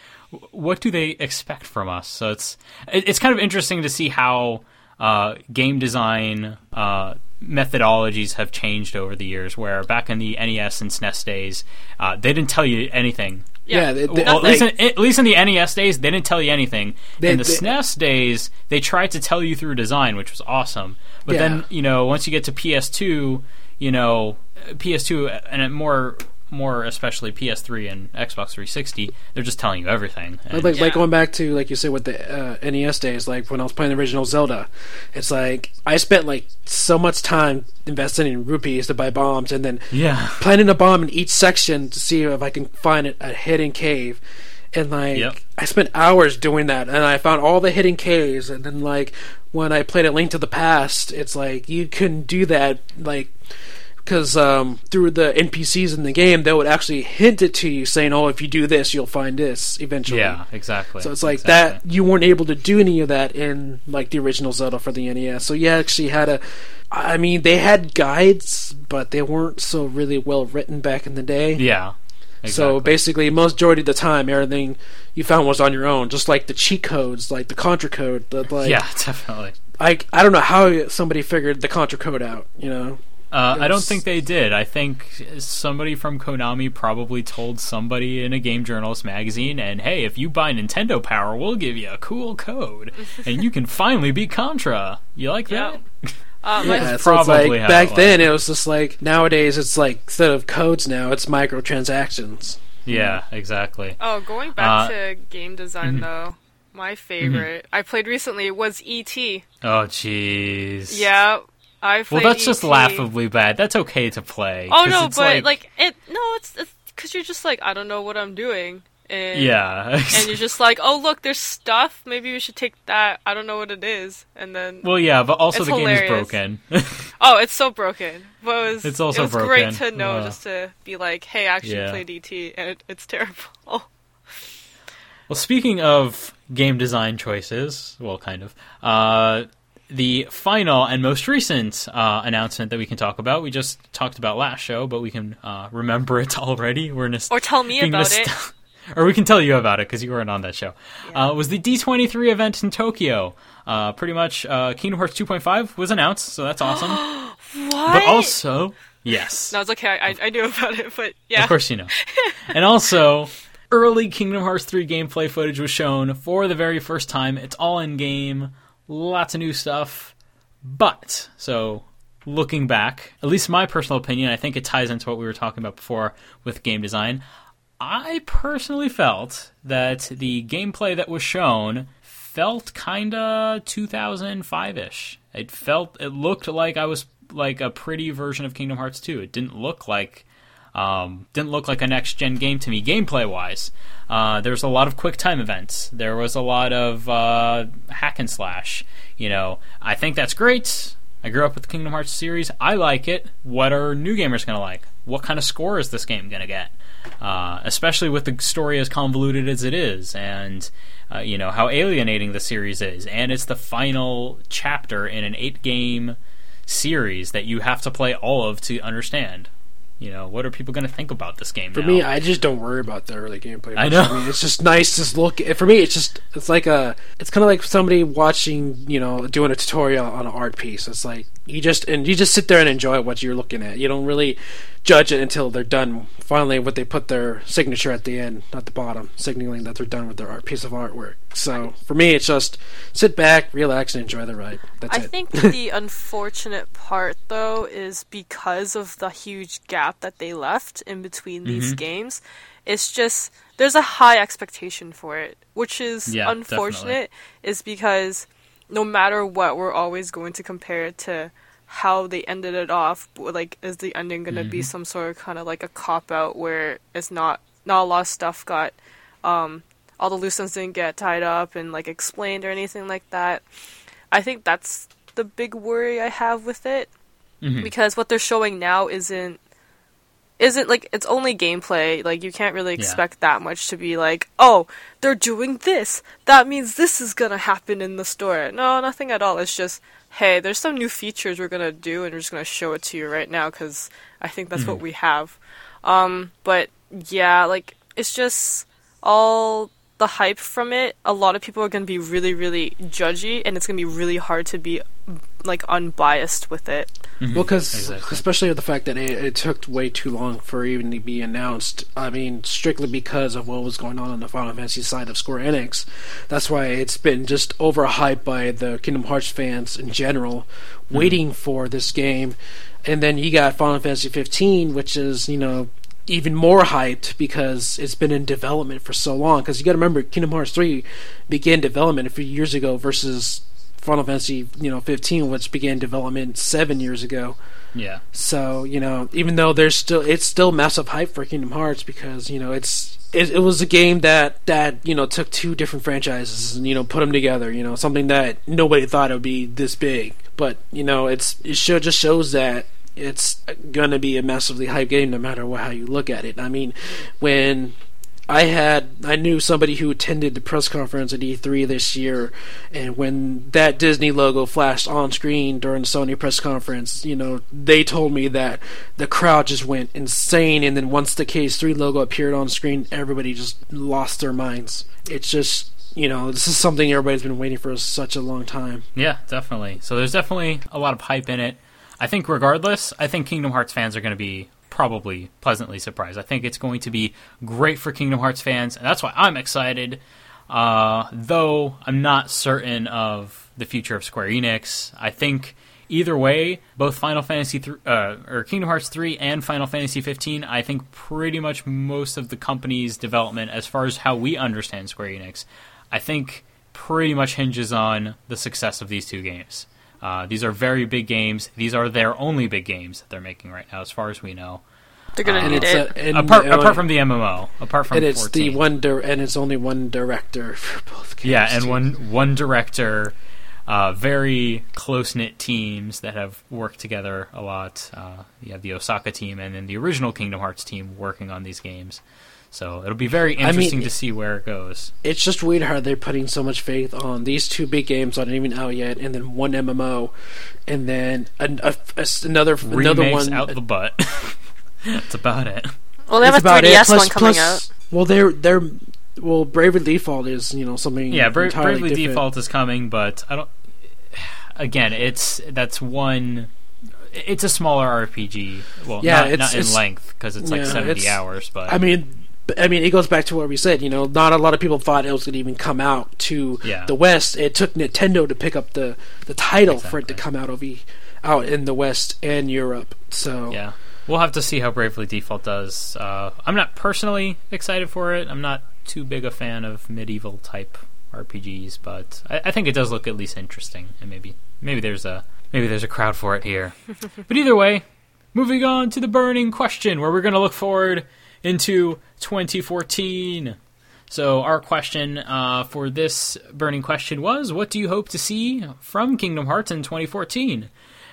what do they expect from us? So it's it's kind of interesting to see how uh, game design uh, methodologies have changed over the years. Where back in the NES and SNES days, uh, they didn't tell you anything. Yeah, they- they- Well, at, least in, at least in the NES days, they didn't tell you anything. They- in the they- SNES days, they tried to tell you through design, which was awesome. But Yeah. then, you know, once you get to PS2, you know, PS2 and more, more especially PS3 and Xbox 360, they're just telling you everything. And- like, like going back to like you said with the uh, NES days, like when I was playing the original Zelda, it's like I spent like so much time investing in rupees to buy bombs, and then yeah, planting a bomb in each section to see if I can find a hidden cave. And like Yep. I spent hours doing that, and I found all the hidden caves. And then like when I played a Link to the Past, it's like you couldn't do that, like because um, through the NPCs in the game, they would actually hint it to you, saying, "Oh, if you do this, you'll find this eventually." yeah, exactly. So it's like Exactly. that. You weren't able to do any of that in like the original Zelda for the NES. So you actually had a. I mean, they had guides, but they weren't so really well written back in the day. Yeah. So basically, most majority of the time, everything you found was on your own. Just like the cheat codes, like the contra code. The, like, [LAUGHS] yeah, definitely. I I don't know how somebody figured the contra code out. You know, Uh, I don't think they did. I think somebody from Konami probably told somebody in a Game Journalist magazine, and hey, if you buy Nintendo Power, we'll give you a cool code, [LAUGHS] and you can finally beat Contra. You like that? Uh, [LAUGHS] my- Yeah, so it's probably like how back it then it was just like nowadays it's like instead of codes now it's microtransactions. Yeah, exactly. Oh, going back Uh, to game design mhm. though, my favorite I played recently was ET. Oh, jeez. Yeah, I Well, that's just ET. laughably bad. That's okay to play. Oh no, but like, it no, it's because you're just like I don't know what I'm doing, and yeah. and you're just like, oh look, there's stuff. Maybe we should take that. I don't know what it is, and then well, yeah, but also the game is broken. [LAUGHS] oh, it's so broken. But it was It's also it was broken. great to know Uh, just to be like, hey, I actually yeah. played ET, and it, it's [LAUGHS] terrible. Well, speaking of game design choices, well, kind of. Uh, the final and most recent uh, announcement that we can talk about, we just talked about last show, but we can uh, remember it [LAUGHS] already. We're nost- or tell me about nost- it. [LAUGHS] or we can tell you about it because you weren't on that show. Yeah. Uh, was the D23 event in Tokyo. Uh, pretty much, uh, Kingdom Hearts 2.5 was announced, so that's awesome. [GASPS] What? but also, yes. [LAUGHS] no, it's okay. I, I knew about it, but yeah. Of course you know. and also, early Kingdom Hearts 3 gameplay footage was shown for the very first time. It's all in game, lots of new stuff. But, so looking back, at least my personal opinion, I think it ties into what we were talking about before with game design. I personally felt that the gameplay that was shown felt kinda 2005-ish. It felt it looked like I was like a pretty version of Kingdom Hearts 2. It didn't look like um, didn't look like a next gen game to me, gameplay wise. Uh, there was a lot of quick time events. There was a lot of uh, hack and slash. You know, I think that's great. I grew up with the Kingdom Hearts series. I like it. What are new gamers going to like? What kind of score is this game going to get? Uh, especially with the story as convoluted as it is, and uh, you know how alienating the series is, and it's the final chapter in an eight-game series that you have to play all of to understand. You know, what are people going to think about this game? For now? me, I just don't worry about the early gameplay. I know. I mean, it's just nice to look. For me, it's just it's like a. It's kind of like somebody watching, you know, doing a tutorial on an art piece. It's like you just and you just sit there and enjoy what you're looking at. You don't really judge it until they're done. Finally, what they put their signature at the end, not the bottom, signaling that they're done with their art piece of artwork. So for me, it's just sit back, relax, and enjoy the ride. That's I it. think [LAUGHS] the unfortunate part, though, is because of the huge gap that they left in between these Mm-hmm. games. It's just there's a high expectation for it, which is Yeah, unfortunate. Is because no matter what, we're always going to compare it to how they ended it off. Like, is the ending going to be Mm-hmm. some sort of kind of like a cop out where it's not not a lot of stuff got um all the loose ends didn't get tied up and like explained or anything like that. I think that's the big worry I have with it Mhm. because what they're showing now isn't isn't like it's only gameplay. Like you can't really Yeah. expect that much to be like, "Oh, they're doing this. That means this is going to happen in the store." No, nothing at all. It's just, "Hey, there's some new features we're going to do and we're just going to show it to you right now cuz I think that's what we have." Um, but yeah, like it's just all the hype from it. A lot of people are going to be really really judgy and it's going to be really hard to be like unbiased with it. Mm-hmm. Well, because Exactly. especially with the fact that it, it took way too long for even to be announced. I mean, strictly because of what was going on on the Final Fantasy side of Square Enix. That's why it's been just overhyped by the Kingdom Hearts fans in general, mm-hmm. waiting for this game. And then you got Final Fantasy 15, which is you know even more hyped because it's been in development for so long. Because you got to remember, Kingdom Hearts 3 began development a few years ago versus Final Fantasy, you know, 15, which began development seven years ago. Yeah. So you know, even though there's still, it's still massive hype for Kingdom Hearts because you know it's it, it was a game that that you know took two different franchises and you know put them together. You know, something that nobody thought it would be this big, but you know, it's it show, just shows that it's gonna be a massively hype game no matter what, how you look at it. I mean, when I had I knew somebody who attended the press conference at E3 this year, and when that Disney logo flashed on screen during the Sony press conference, you know they told me that the crowd just went insane, and then once the KH3 logo appeared on screen, everybody just lost their minds. It's just you know this is something everybody's been waiting for such a long time. Yeah, definitely. So there's definitely a lot of hype in it. I think regardless, I think Kingdom Hearts fans are going to be probably pleasantly surprised. I think it's going to be great for Kingdom Hearts fans, and that's why I'm excited. Uh, though I'm not certain of the future of Square Enix. I think either way, both Final Fantasy th- uh, or Kingdom Hearts 3 and Final Fantasy 15, I think pretty much most of the company's development, as far as how we understand Square Enix, I think pretty much hinges on the success of these two games. Uh, these are very big games. These are their only big games that they're making right now, as far as we know. They're gonna and need it's it. a, and, apart, apart from the MMO, apart from and it's 14. the one dir- and it's only one director [LAUGHS] for both games. Yeah, and too. one one director, uh, very close knit teams that have worked together a lot. Uh, you have the Osaka team and then the original Kingdom Hearts team working on these games. So it'll be very mean, interesting to see where it goes. It's just weird how they're putting so much faith on these two big games that aren't even out yet, and then one MMO, and then an, a, a- another another one out the butt. [LAUGHS] That's about it. Well, they have It's a about it. 3DS Plus- one coming plus- out. Well, they're they're well, Bravely Default is you know something Yeah, Bra- entirely Bravely different. Default is coming, but I don't. Again, it's that's one. It's a smaller RPG. Well, Yeah, not, it's- not in it's- length because it's like yeah, seventy it's- hours. But I mean, b- I mean, it goes back to what we said. You know, not a lot of people thought it was going to even come out to Yeah. the West. It took Nintendo to pick up the the title for it to come out over out in the West and Europe. So Yeah, we'll have to see how Bravely Default does. Uh, I'm not personally excited for it. I'm not too big a fan of medieval type RPGs, but I, I think it does look at least interesting, and maybe maybe there's a maybe there's a crowd for it here. [LAUGHS] but either way, moving on to the burning question, where we're going to look forward into 2014. So our question uh, for this burning question was, "What do you hope to see from Kingdom Hearts in 2014?"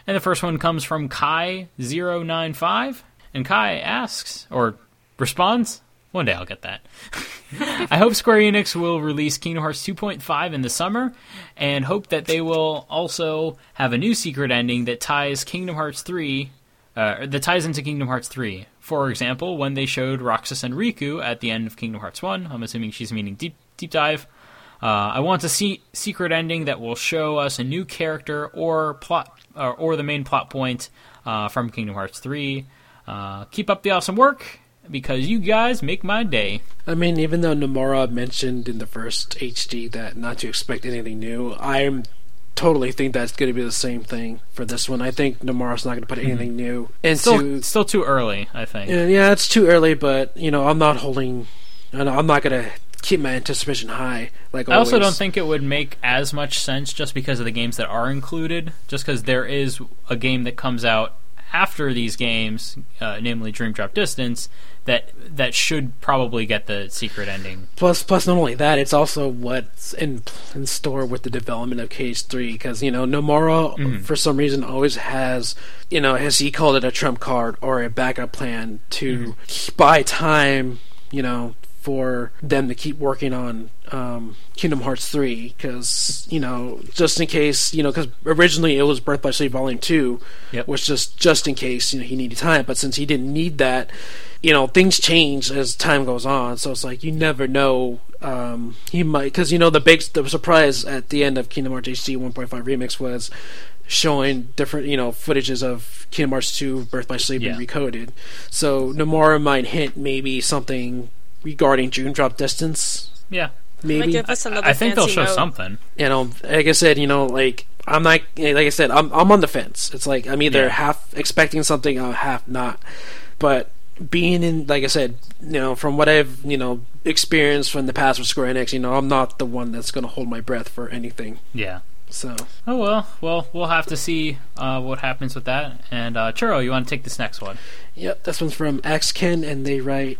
And the first one comes from Kai095. And Kai asks, or responds, one day I'll get that. [LAUGHS] I hope Square Enix will release Kingdom Hearts 2.5 in the summer, and hope that they will also have a new secret ending that ties Kingdom Hearts 3, uh, that ties into Kingdom Hearts 3. For example, when they showed Roxas and Riku at the end of Kingdom Hearts 1, I'm assuming she's meaning Deep, deep Dive, uh, I want a secret ending that will show us a new character or plot or, or the main plot point uh, from Kingdom Hearts 3. Uh, keep up the awesome work because you guys make my day. I mean, even though Nomura mentioned in the first HD that not to expect anything new, I totally think that's going to be the same thing for this one. I think Nomura's not going to put mm-hmm. anything new into. Still, still too early, I think. Yeah, yeah, it's too early, but you know, I'm not holding. I'm not going to keep my anticipation high. Like I also don't think it would make as much sense just because of the games that are included. Just because there is a game that comes out after these games, uh, namely Dream Drop Distance, that that should probably get the secret ending. Plus, plus, not only that, it's also what's in in store with the development of KH3. Because you know, Nomura Mm-hmm. for some reason always has, you know, as he called it, a trump card or a backup plan to Mm-hmm. buy time. You know, for them to keep working on um, Kingdom Hearts 3. Because you know, just in case, you know, because originally it was Birth by Sleep Volume 2, Yep. was just just in case you know he needed time. But since he didn't need that, you know things change as time goes on. So it's like you never know. Um, he might because you know the big the surprise at the end of Kingdom Hearts HD 1.5 Remix was showing different you know footages of Kingdom Hearts 2 Birth by Sleep Yeah. and recoded. So Nomura might hint maybe something regarding Dream Drop Distance. Yeah, Maybe give us another I think they'll show note. something. you know, like I said, you know, like I'm not, like I said, I'm I'm on the fence. It's like I'm either Yeah. half expecting something or half not. But being in, like I said, you know, from what I've you know experienced from the past with Square Enix, you know, I'm not the one that's going to hold my breath for anything. Yeah. So Oh well, well we'll have to see uh, what happens with that. And uh, Churro, you want to take this next one? Yep, this one's from Xken, and they write.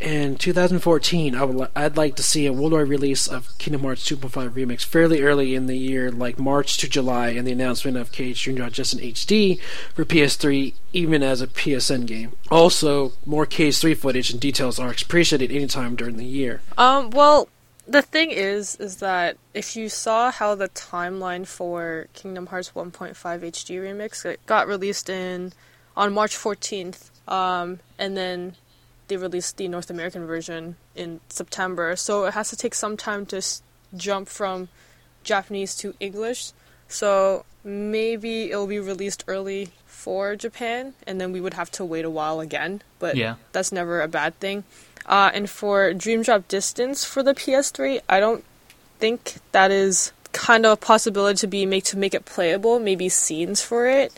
In 2014, I would li- I'd like to see a worldwide release of Kingdom Hearts 2.5 Remix fairly early in the year, like March to July, and the announcement of KH Drop Distance HD for PS3, even as a PSN game. Also, more KH3 footage and details are appreciated anytime during the year. Um, well, the thing is, is that if you saw how the timeline for Kingdom Hearts 1.5 HD Remix got released in on March 14th, um, and then they released the North American version in September, so it has to take some time to s- jump from Japanese to English. So maybe it'll be released early for Japan, and then we would have to wait a while again. But Yeah. that's never a bad thing. Uh, and for Dream Drop Distance for the PS3, I don't think that is kind of a possibility to be make to make it playable. Maybe scenes for it,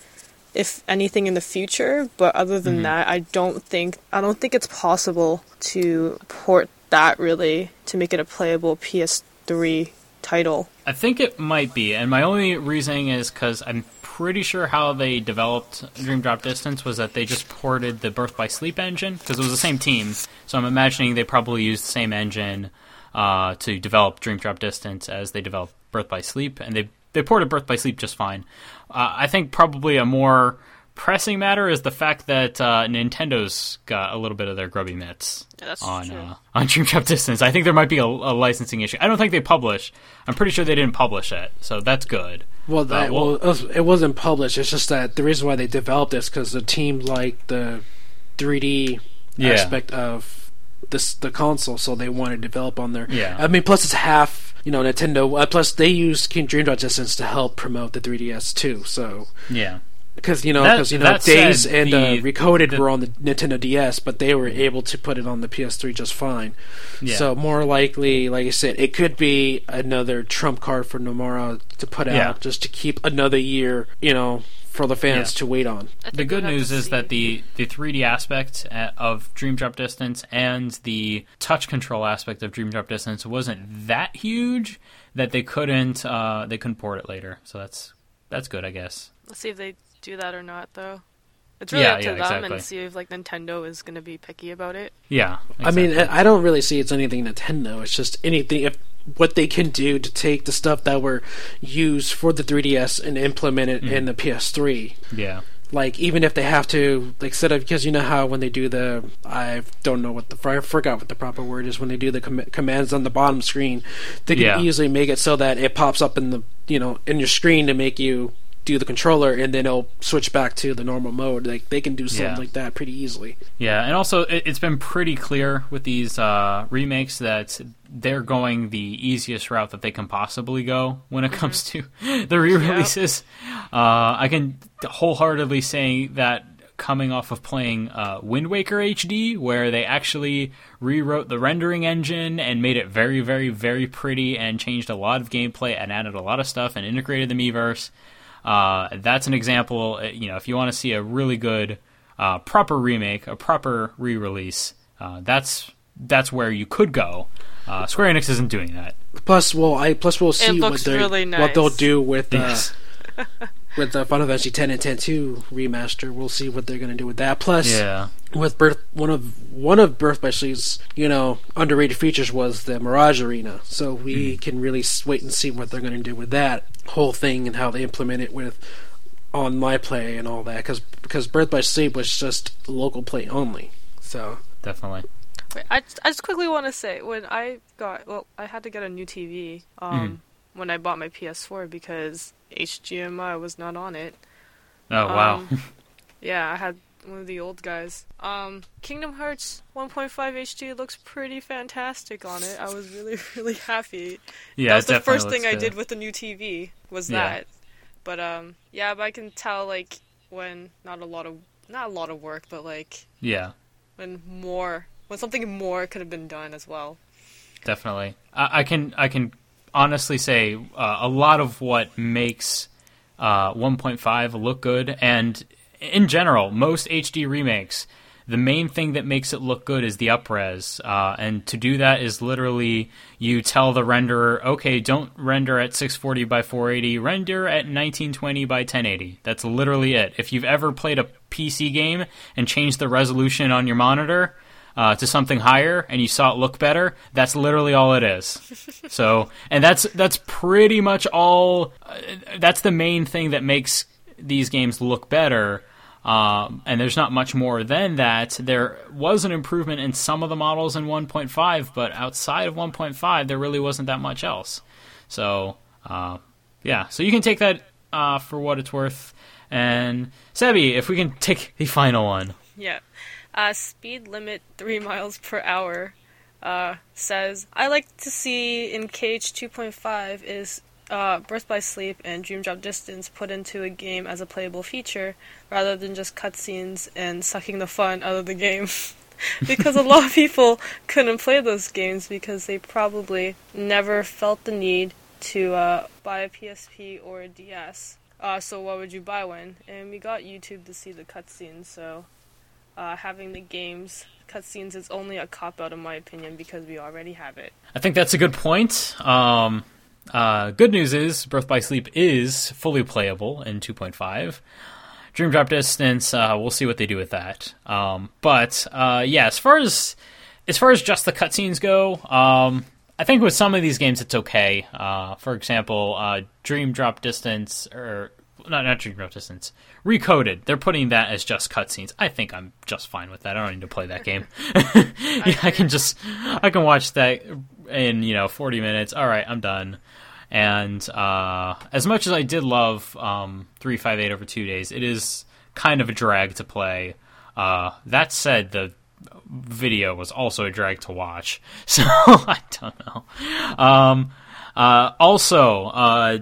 if anything in the future. But other than that, I don't think I don't think it's possible to port that really to make it a playable PS3 title. I think it might be, and my only reasoning is because I'm pretty sure how they developed Dream Drop Distance was that they just ported the Birth by Sleep engine because it was the same team. So I'm imagining they probably used the same engine uh, to develop Dream Drop Distance as they developed Birth by Sleep, and they they ported Birth by Sleep just fine. Uh, I think probably a more pressing matter is the fact that uh, Nintendo's got a little bit of their grubby mitts Yeah, on uh, on [LAUGHS] Dream Drop Distance. I think there might be a, a licensing issue. I don't think they publish. I'm pretty sure they didn't publish it, so that's good. Well, that, well- well, it, was, it wasn't published. It's just that the reason why they developed this because the team liked the 3D Yeah. aspect of this the console, so they wanted to develop on there. Yeah. I mean, plus it's half you know Nintendo. Uh, plus they used King Dream Drop Distance to help promote the 3DS too. So Yeah, because you know That- because you know Days said, and the- uh, Recoded the- were on the Nintendo DS, but they were able to put it on the PS3 just fine. yeah. So more likely, like I said, it could be another trump card for Nomura to put out Yeah. just to keep another year, you know, for the fans Yeah. to wait on. The good news is that the the 3D aspect uh, of Dream Drop Distance and the touch control aspect of Dream Drop Distance wasn't that huge that they couldn't uh, they couldn't port it later. So that's that's good, I guess. Let's see if they do that or not, though. It's really Yeah, up to yeah, them, exactly. and see if like Nintendo is going to be picky about it. Yeah, I mean. I I don't really see it's anything Nintendo. It's just anything if what they can do to take the stuff that were used for the 3DS and implement it Mm-hmm. in the PS3. yeah, Like even if they have to, like set up because you know how when they do the I don't know what the I forgot what the proper word is when they do the com- commands on the bottom screen, they can Yeah. easily make it so that it pops up in the you know in your screen to make you do the controller and then it'll switch back to the normal mode. Like they can do something Yeah. like that pretty easily. Yeah, and also it, it's been pretty clear with these uh, remakes that they're going the easiest route that they can possibly go when it comes to [LAUGHS] the re-releases. Uh, I can wholeheartedly say that coming off of playing uh, Wind Waker HD, where they actually rewrote the rendering engine and made it very, very, very pretty and changed a lot of gameplay and added a lot of stuff and integrated the Miiverse. Uh, that's an example. uh, You know, if you want to see a really good, uh, proper remake, a proper re-release, uh, that's that's where you could go. Uh, Square Enix isn't doing that. Plus, well, I plus we'll see what looks they what they'll do with uh, Yes. [LAUGHS] with the Final Fantasy 10 and 10 2 remaster. We'll see what they're going to do with that. Plus, Yeah. with Birth, one of one of Birth by Sleep's you know underrated features was the Mirage Arena. So we can really wait and see what they're going to do with that whole thing and how they implement it with on my play and all that. Because because Birth by Sleep was just local play only. So Definitely. Wait, I, I just quickly want to say when I got well, I had to get a new TV um, when I bought my PS4 because HDMI was not on it. Oh wow. Um, [LAUGHS] yeah, I had one of the old guys. Um, Kingdom Hearts 1.5 HD looks pretty fantastic on it. I was really [LAUGHS] really happy. yeah, that was the first thing looks I did with the new TV was Yeah. that. But um, yeah, but I can tell like when not a lot of not a lot of work, but like Yeah, when more when something more could have been done as well. definitely. I, I can I can honestly say uh, a lot of what makes uh, 1.5 look good, and in general, most HD remakes, the main thing that makes it look good is the upres. Uh, and to do that is literally you tell the renderer, okay, don't render at 640 by 480, render at 1920 by 1080. That's literally it. If you've ever played a PC game and changed the resolution on your monitor, uh, to something higher and you saw it look better, that's literally all it is. [LAUGHS] so, and that's that's pretty much all. Uh, that's the main thing that makes these games look better. Um, and there's not much more than that. There was an improvement in some of the models in 1.5, but outside of 1.5, there really wasn't that much else. So, uh, yeah. So you can take that uh, for what it's worth. And Sebi, if we can take the final one. Yeah. Uh, speed limit 3 miles per hour uh, says, I like to see in KH 2.5 is uh, Birth by Sleep and Dream Drop Distance put into a game as a playable feature rather than just cutscenes and sucking the fun out of the game. [LAUGHS] because a lot of people couldn't play those games because they probably never felt the need to uh, buy a PSP or a DS. Uh, so what would you buy when? And we got YouTube to see the cutscenes, so uh, having the games cutscenes is only a cop out in my opinion because we already have it. I think that's a good point. Um, uh, good news is Birth by Sleep is fully playable in 2.5. Dream Drop Distance, uh, we'll see what they do with that. Um, but uh, yeah, as far as as far as just the cutscenes go, um, I think with some of these games it's okay. Uh, for example, uh, Dream Drop Distance or not Drop Distance, Recoded. They're putting that as just cutscenes. I think I'm just fine with that. I don't need to play that game. [LAUGHS] yeah, I can just I can watch that in you know 40 minutes. All right, I'm done. And uh, as much as I did love um, 358 over two days, it is kind of a drag to play. Uh, that said, the video was also a drag to watch. [LAUGHS] So [LAUGHS] I don't know. Um, uh, also, uh,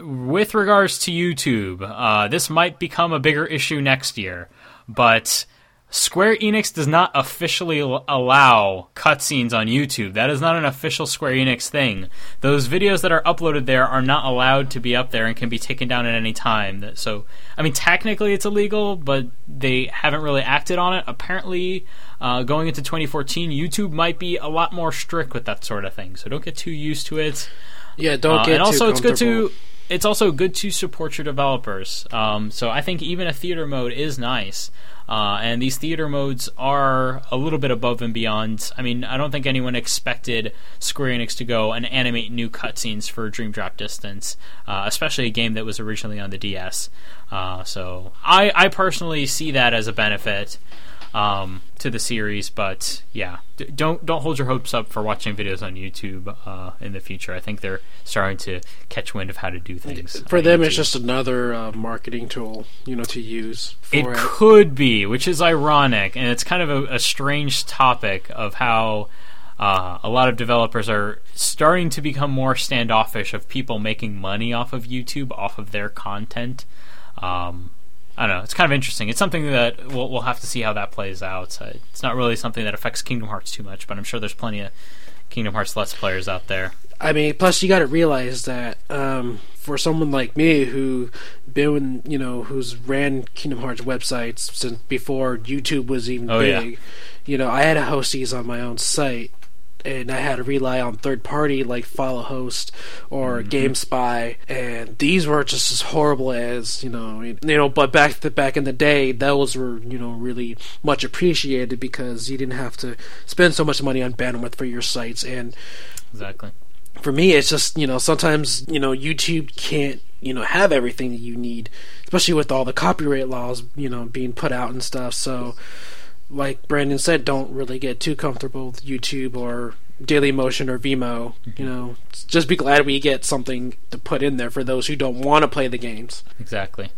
with regards to YouTube, uh, this might become a bigger issue next year, but Square Enix does not officially allow cutscenes on YouTube. That is not an official Square Enix thing. Those videos that are uploaded there are not allowed to be up there and can be taken down at any time. So, I mean, technically it's illegal, but they haven't really acted on it. Apparently, uh, going into 2014, YouTube might be a lot more strict with that sort of thing. So don't get too used to it. Yeah, don't uh, get. And also, it's good to it's also good to support your developers. Um, so I think even a theater mode is nice. Uh, and these theater modes are a little bit above and beyond. I mean, I don't think anyone expected Square Enix to go and animate new cutscenes for Dream Drop Distance, uh, especially a game that was originally on the DS. Uh, so I, I personally see that as a benefit um, to the series. But yeah, d- don't don't hold your hopes up for watching videos on YouTube uh, in the future. I think they're starting to catch wind of how to do things. For them, YouTube. it's just another uh, marketing tool, you know, to use. It, it, could be, which is ironic, and it's kind of a, a strange topic of how. Uh, a lot of developers are starting to become more standoffish of people making money off of YouTube, off of their content. Um, I don't know. It's kind of interesting. It's something that we'll, we'll have to see how that plays out. Uh, it's not really something that affects Kingdom Hearts too much, but I'm sure there's plenty of Kingdom Hearts Let's players out there. I mean, plus you got to realize that um, for someone like me who been, you know, who's ran Kingdom Hearts websites since before YouTube was even oh, big, yeah. you know, I had a host these on my own site, and I had to rely on third party like FollowHost or mm-hmm. GameSpy, and these were just as horrible as you know, you know. But back the, back in the day, those were you know really much appreciated because you didn't have to spend so much money on bandwidth for your sites, and exactly. For me, it's just you know sometimes you know YouTube can't you know have everything that you need, especially with all the copyright laws you know being put out and stuff. So like Branden said, don't really get too comfortable with YouTube or Daily Motion or Vimeo. Mm-hmm. You know, just be glad we get something to put in there for those who don't want to play the games. Exactly.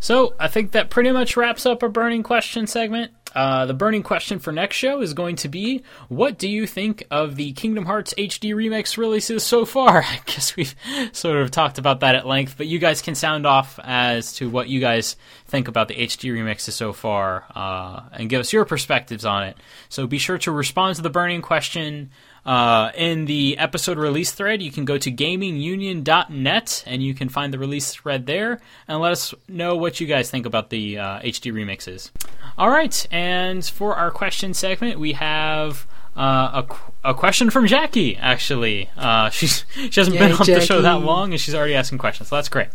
So I think that pretty much wraps up our burning question segment. Uh, the burning question for next show is going to be what do you think of the Kingdom Hearts HD remix releases so far? [LAUGHS] I guess we've sort of talked about that at length, but you guys can sound off as to what you guys think about the HD remixes so far uh, and give us your perspectives on it. So be sure to respond to the burning question uh, in the episode release thread, you can go to gamingunion.net and you can find the release thread there and let us know what you guys think about the uh, HD remixes. All right, and for our question segment, we have uh, a, a question from Jackie. Actually, uh, [LAUGHS] she's she hasn't Yay, been on Jackie. the show that long, and she's already asking questions. So that's great.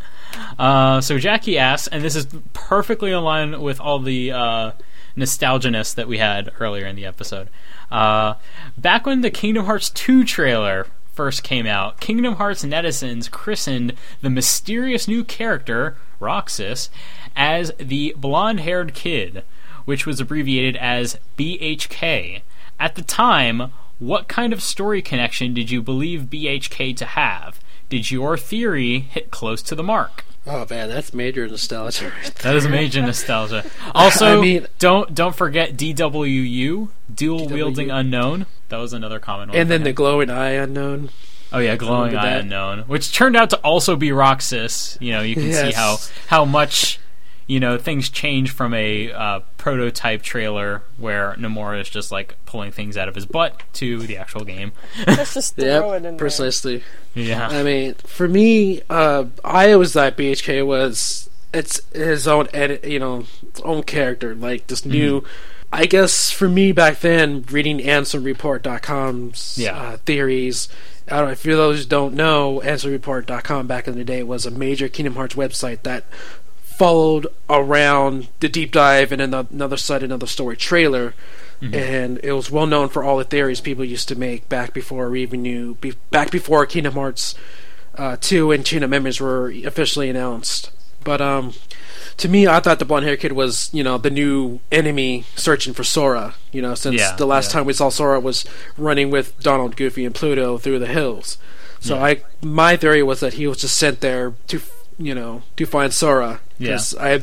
Uh, so Jackie asks, and this is perfectly aligned with all the uh, nostalginess that we had earlier in the episode. Uh, back when the Kingdom Hearts 2 trailer first came out, Kingdom Hearts netizens christened the mysterious new character, Roxas, as the blonde haired kid, which was abbreviated as BHK. At the time, what kind of story connection did you believe BHK to have? Did your theory hit close to the mark? Oh man, that's major nostalgia. Right [LAUGHS] that is major nostalgia. [LAUGHS] Also, I mean, don't don't forget DWU, dual wielding unknown. That was another common one. And then the glowing eye unknown. Oh yeah, glowing eye that? unknown, which turned out to also be Roxas. You know, you can see how how much you know things change from a uh, prototype trailer where Nomura is just like pulling things out of his butt to the actual game. Let's just [LAUGHS] throw it in Yep, there. precisely. Yeah, I mean, for me, uh, I always thought BHK was it's his own edit, you know, own character, like this new. Mm-hmm. I guess for me back then, reading AnswerReport.com's Yeah. uh, theories. I don't know if you those who don't know, AnswerReport.com back in the day was a major Kingdom Hearts website that followed around the deep dive and ano- another side, another story trailer. And it was well known for all the theories people used to make back before we even knew, be, back before Kingdom Hearts uh, 2 and Chain of Memories were officially announced. But um, to me, I thought the blonde hair kid was, you know, the new enemy searching for Sora. You know, since Yeah, the last yeah. time we saw Sora was running with Donald, Goofy, and Pluto through the hills. So I, my theory was that he was just sent there to, you know, to find Sora. Yeah. I,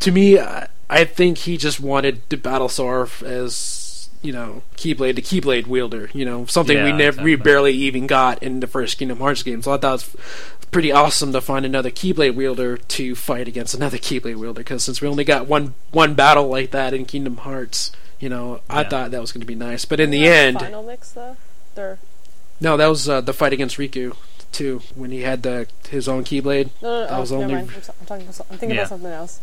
to me, I, I think he just wanted to battle Sora as. You know, Keyblade, the Keyblade wielder. You know, something we Yeah, never, we barely even got in the first Kingdom Hearts game. So I thought it was pretty awesome to find another Keyblade wielder to fight against another Keyblade wielder. Because since we only got one one battle like that in Kingdom Hearts, you know, I Yeah. thought that was going to be nice. But in the Not end, final mix though. They're no, that was uh, the fight against Riku too when he had the his own Keyblade. no, no, no. That oh, was never only- mind. I'm, so- I'm talking. About, some- I'm thinking Yeah. about something else.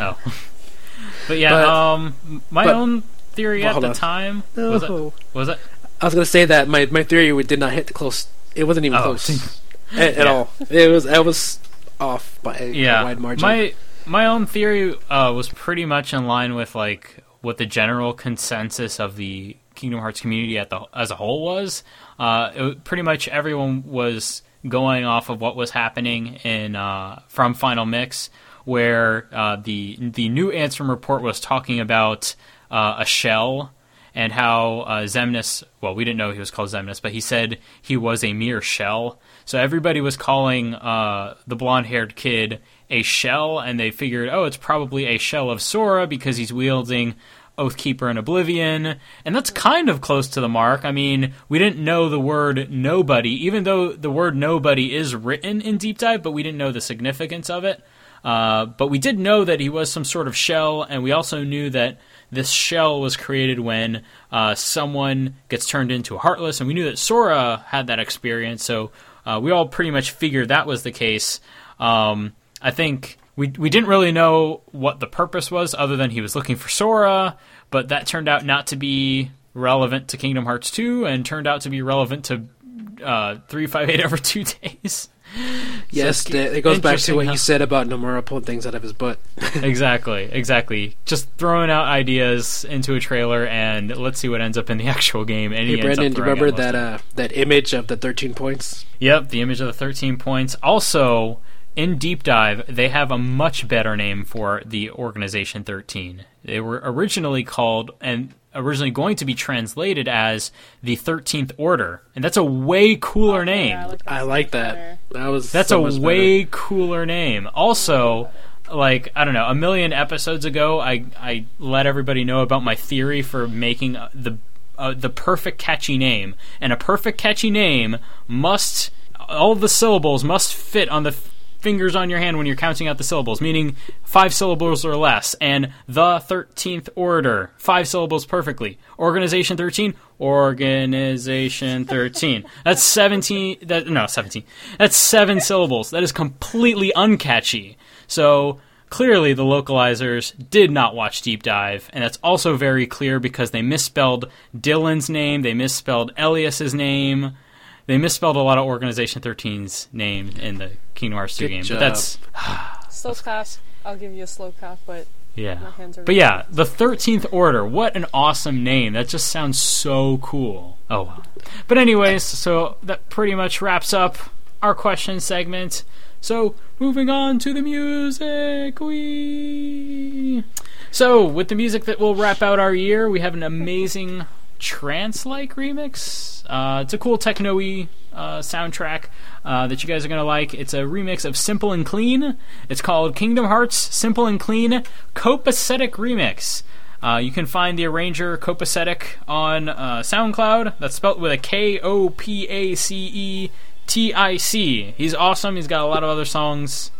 Oh. [LAUGHS] but yeah, But- um, my but- own theory Well, at the on. time was it, was it I was going to say that my my theory did not hit the close. It wasn't even Oh. close [LAUGHS] at, at Yeah. all. It was I was off by a, yeah a wide margin. my my own theory uh, was pretty much in line with like what the general consensus of the Kingdom Hearts community at the as a whole was. Uh, it, was- pretty much everyone was going off of what was happening in uh, from Final Mix, where uh, the the new Ansem report was talking about uh, a shell and how uh, Xemnas, well, we didn't know he was called Xemnas, but he said he was a mere shell. So everybody was calling uh, the blonde haired kid a shell, and they figured, oh, it's probably a shell of Sora because he's wielding Oathkeeper and Oblivion. And that's kind of close to the mark. I mean, we didn't know the word nobody, even though the word nobody is written in Deep Dive, but we didn't know the significance of it. Uh, but we did know that he was some sort of shell, and we also knew that this shell was created when uh, someone gets turned into a heartless, and we knew that Sora had that experience. So uh, we all pretty much figured that was the case. Um, I think we we didn't really know what the purpose was, other than he was looking for Sora, but that turned out not to be relevant to Kingdom Hearts 2, and turned out to be relevant to uh, 358 over two [LAUGHS] days. yes, So it goes back to what you said about Nomura pulling things out of his butt. [LAUGHS] exactly, exactly. Just throwing out ideas into a trailer, and let's see what ends up in the [LAUGHS] actual game. And he Hey Branden, do you remember that uh, that image of the thirteen points? Yep, the image of the 13 points. Also, in Deep Dive, they have a much better name for the Organization 13. They were originally called, and originally going to be translated as the 13th Order. And that's a way cooler name. Yeah, like I like that. That was That's so a much better. way cooler name. Also, like I don't know, a million episodes ago, I I let everybody know about my theory for making uh, the uh, the perfect catchy name, and a perfect catchy name must all the syllables must fit on the f- fingers on your hand when you're counting out the syllables, meaning five syllables or less. And the thirteenth order, five syllables perfectly. Organization thirteen, organization thirteen. That's seventeen. That no seventeen. That's seven syllables. That is completely uncatchy. So clearly, the localizers did not watch Deep Dive, and that's also very clear because they misspelled Dylan's name, they misspelled Elias's name. They misspelled a lot of Organization 13's name in the Kingdom Hearts 2 Good game, job. but that's slow clap. I'll give you a slow clap, but yeah. my hands are. But yeah, the 13th Order. What an awesome name. That just sounds so cool. Oh, wow. But, anyways, so that pretty much wraps up our question segment. So, moving on to the music. We. So, with the music that will wrap out our year, we have an amazing trance like remix. Uh, it's a cool techno y uh, soundtrack uh, that you guys are going to like. It's a remix of Simple and Clean. It's called Kingdom Hearts Simple and Clean Kopacetic Remix. Uh, you can find the arranger Kopacetic on uh, SoundCloud. That's spelled with a K O P A C E T I C. He's awesome. He's got a lot of other songs.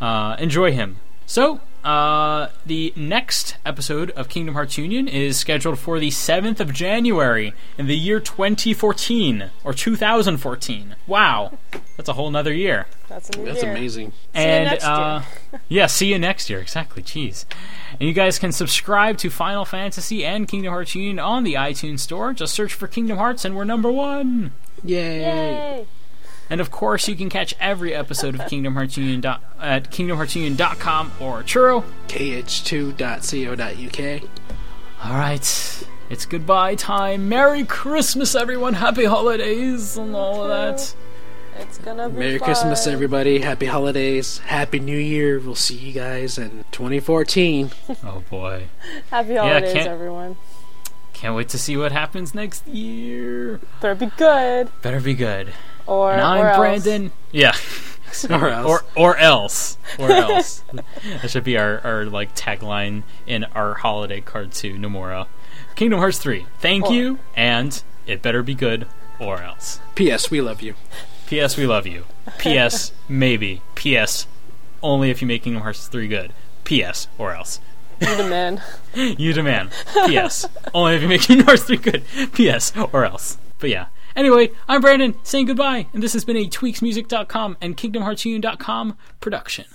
Uh, enjoy him. So, uh, the next episode of Kingdom Hearts Union is scheduled for the 7th of January in the year 2014 or 2014. Wow, that's a whole nother year. That's a new That's year. amazing. See you and next uh, yeah, see you next year. Exactly. Jeez. And you guys can subscribe to Final Fantasy and Kingdom Hearts Union on the iTunes Store. Just search for Kingdom Hearts, and we're number one. Yay! Yay! And of course, you can catch every episode of Kingdom Hearts Union dot, at KingdomHeartsUnion.com or Churro. KH2.co.uk. All right, it's goodbye time. Merry Christmas, everyone. Happy holidays and all of that. It's gonna be Merry fun. Christmas, everybody. Happy holidays. Happy New Year. We'll see you guys in 2014. [LAUGHS] Oh boy, Happy holidays, can't- everyone. can't wait to see what happens next year. Better be good. Better be good. Or, And I'm else. Branden. Yeah. [LAUGHS] Or else. or or else or else that should be our, our like tagline in our holiday card to Nomura. Kingdom Hearts 3. Thank Or- you and it better be good or else. P.S. We love you. P.S. We love you. P.S. [LAUGHS] Maybe. P.S. Only if you make Kingdom Hearts 3 good. P.S. Or else. You demand. man. [LAUGHS] You demand. P.S. Only if you make Kingdom Hearts 3 good. P.S. Or else. But yeah. Anyway, I'm Branden saying goodbye, and this has been a TweaksMusic.com and KingdomHeartsUnion.com production.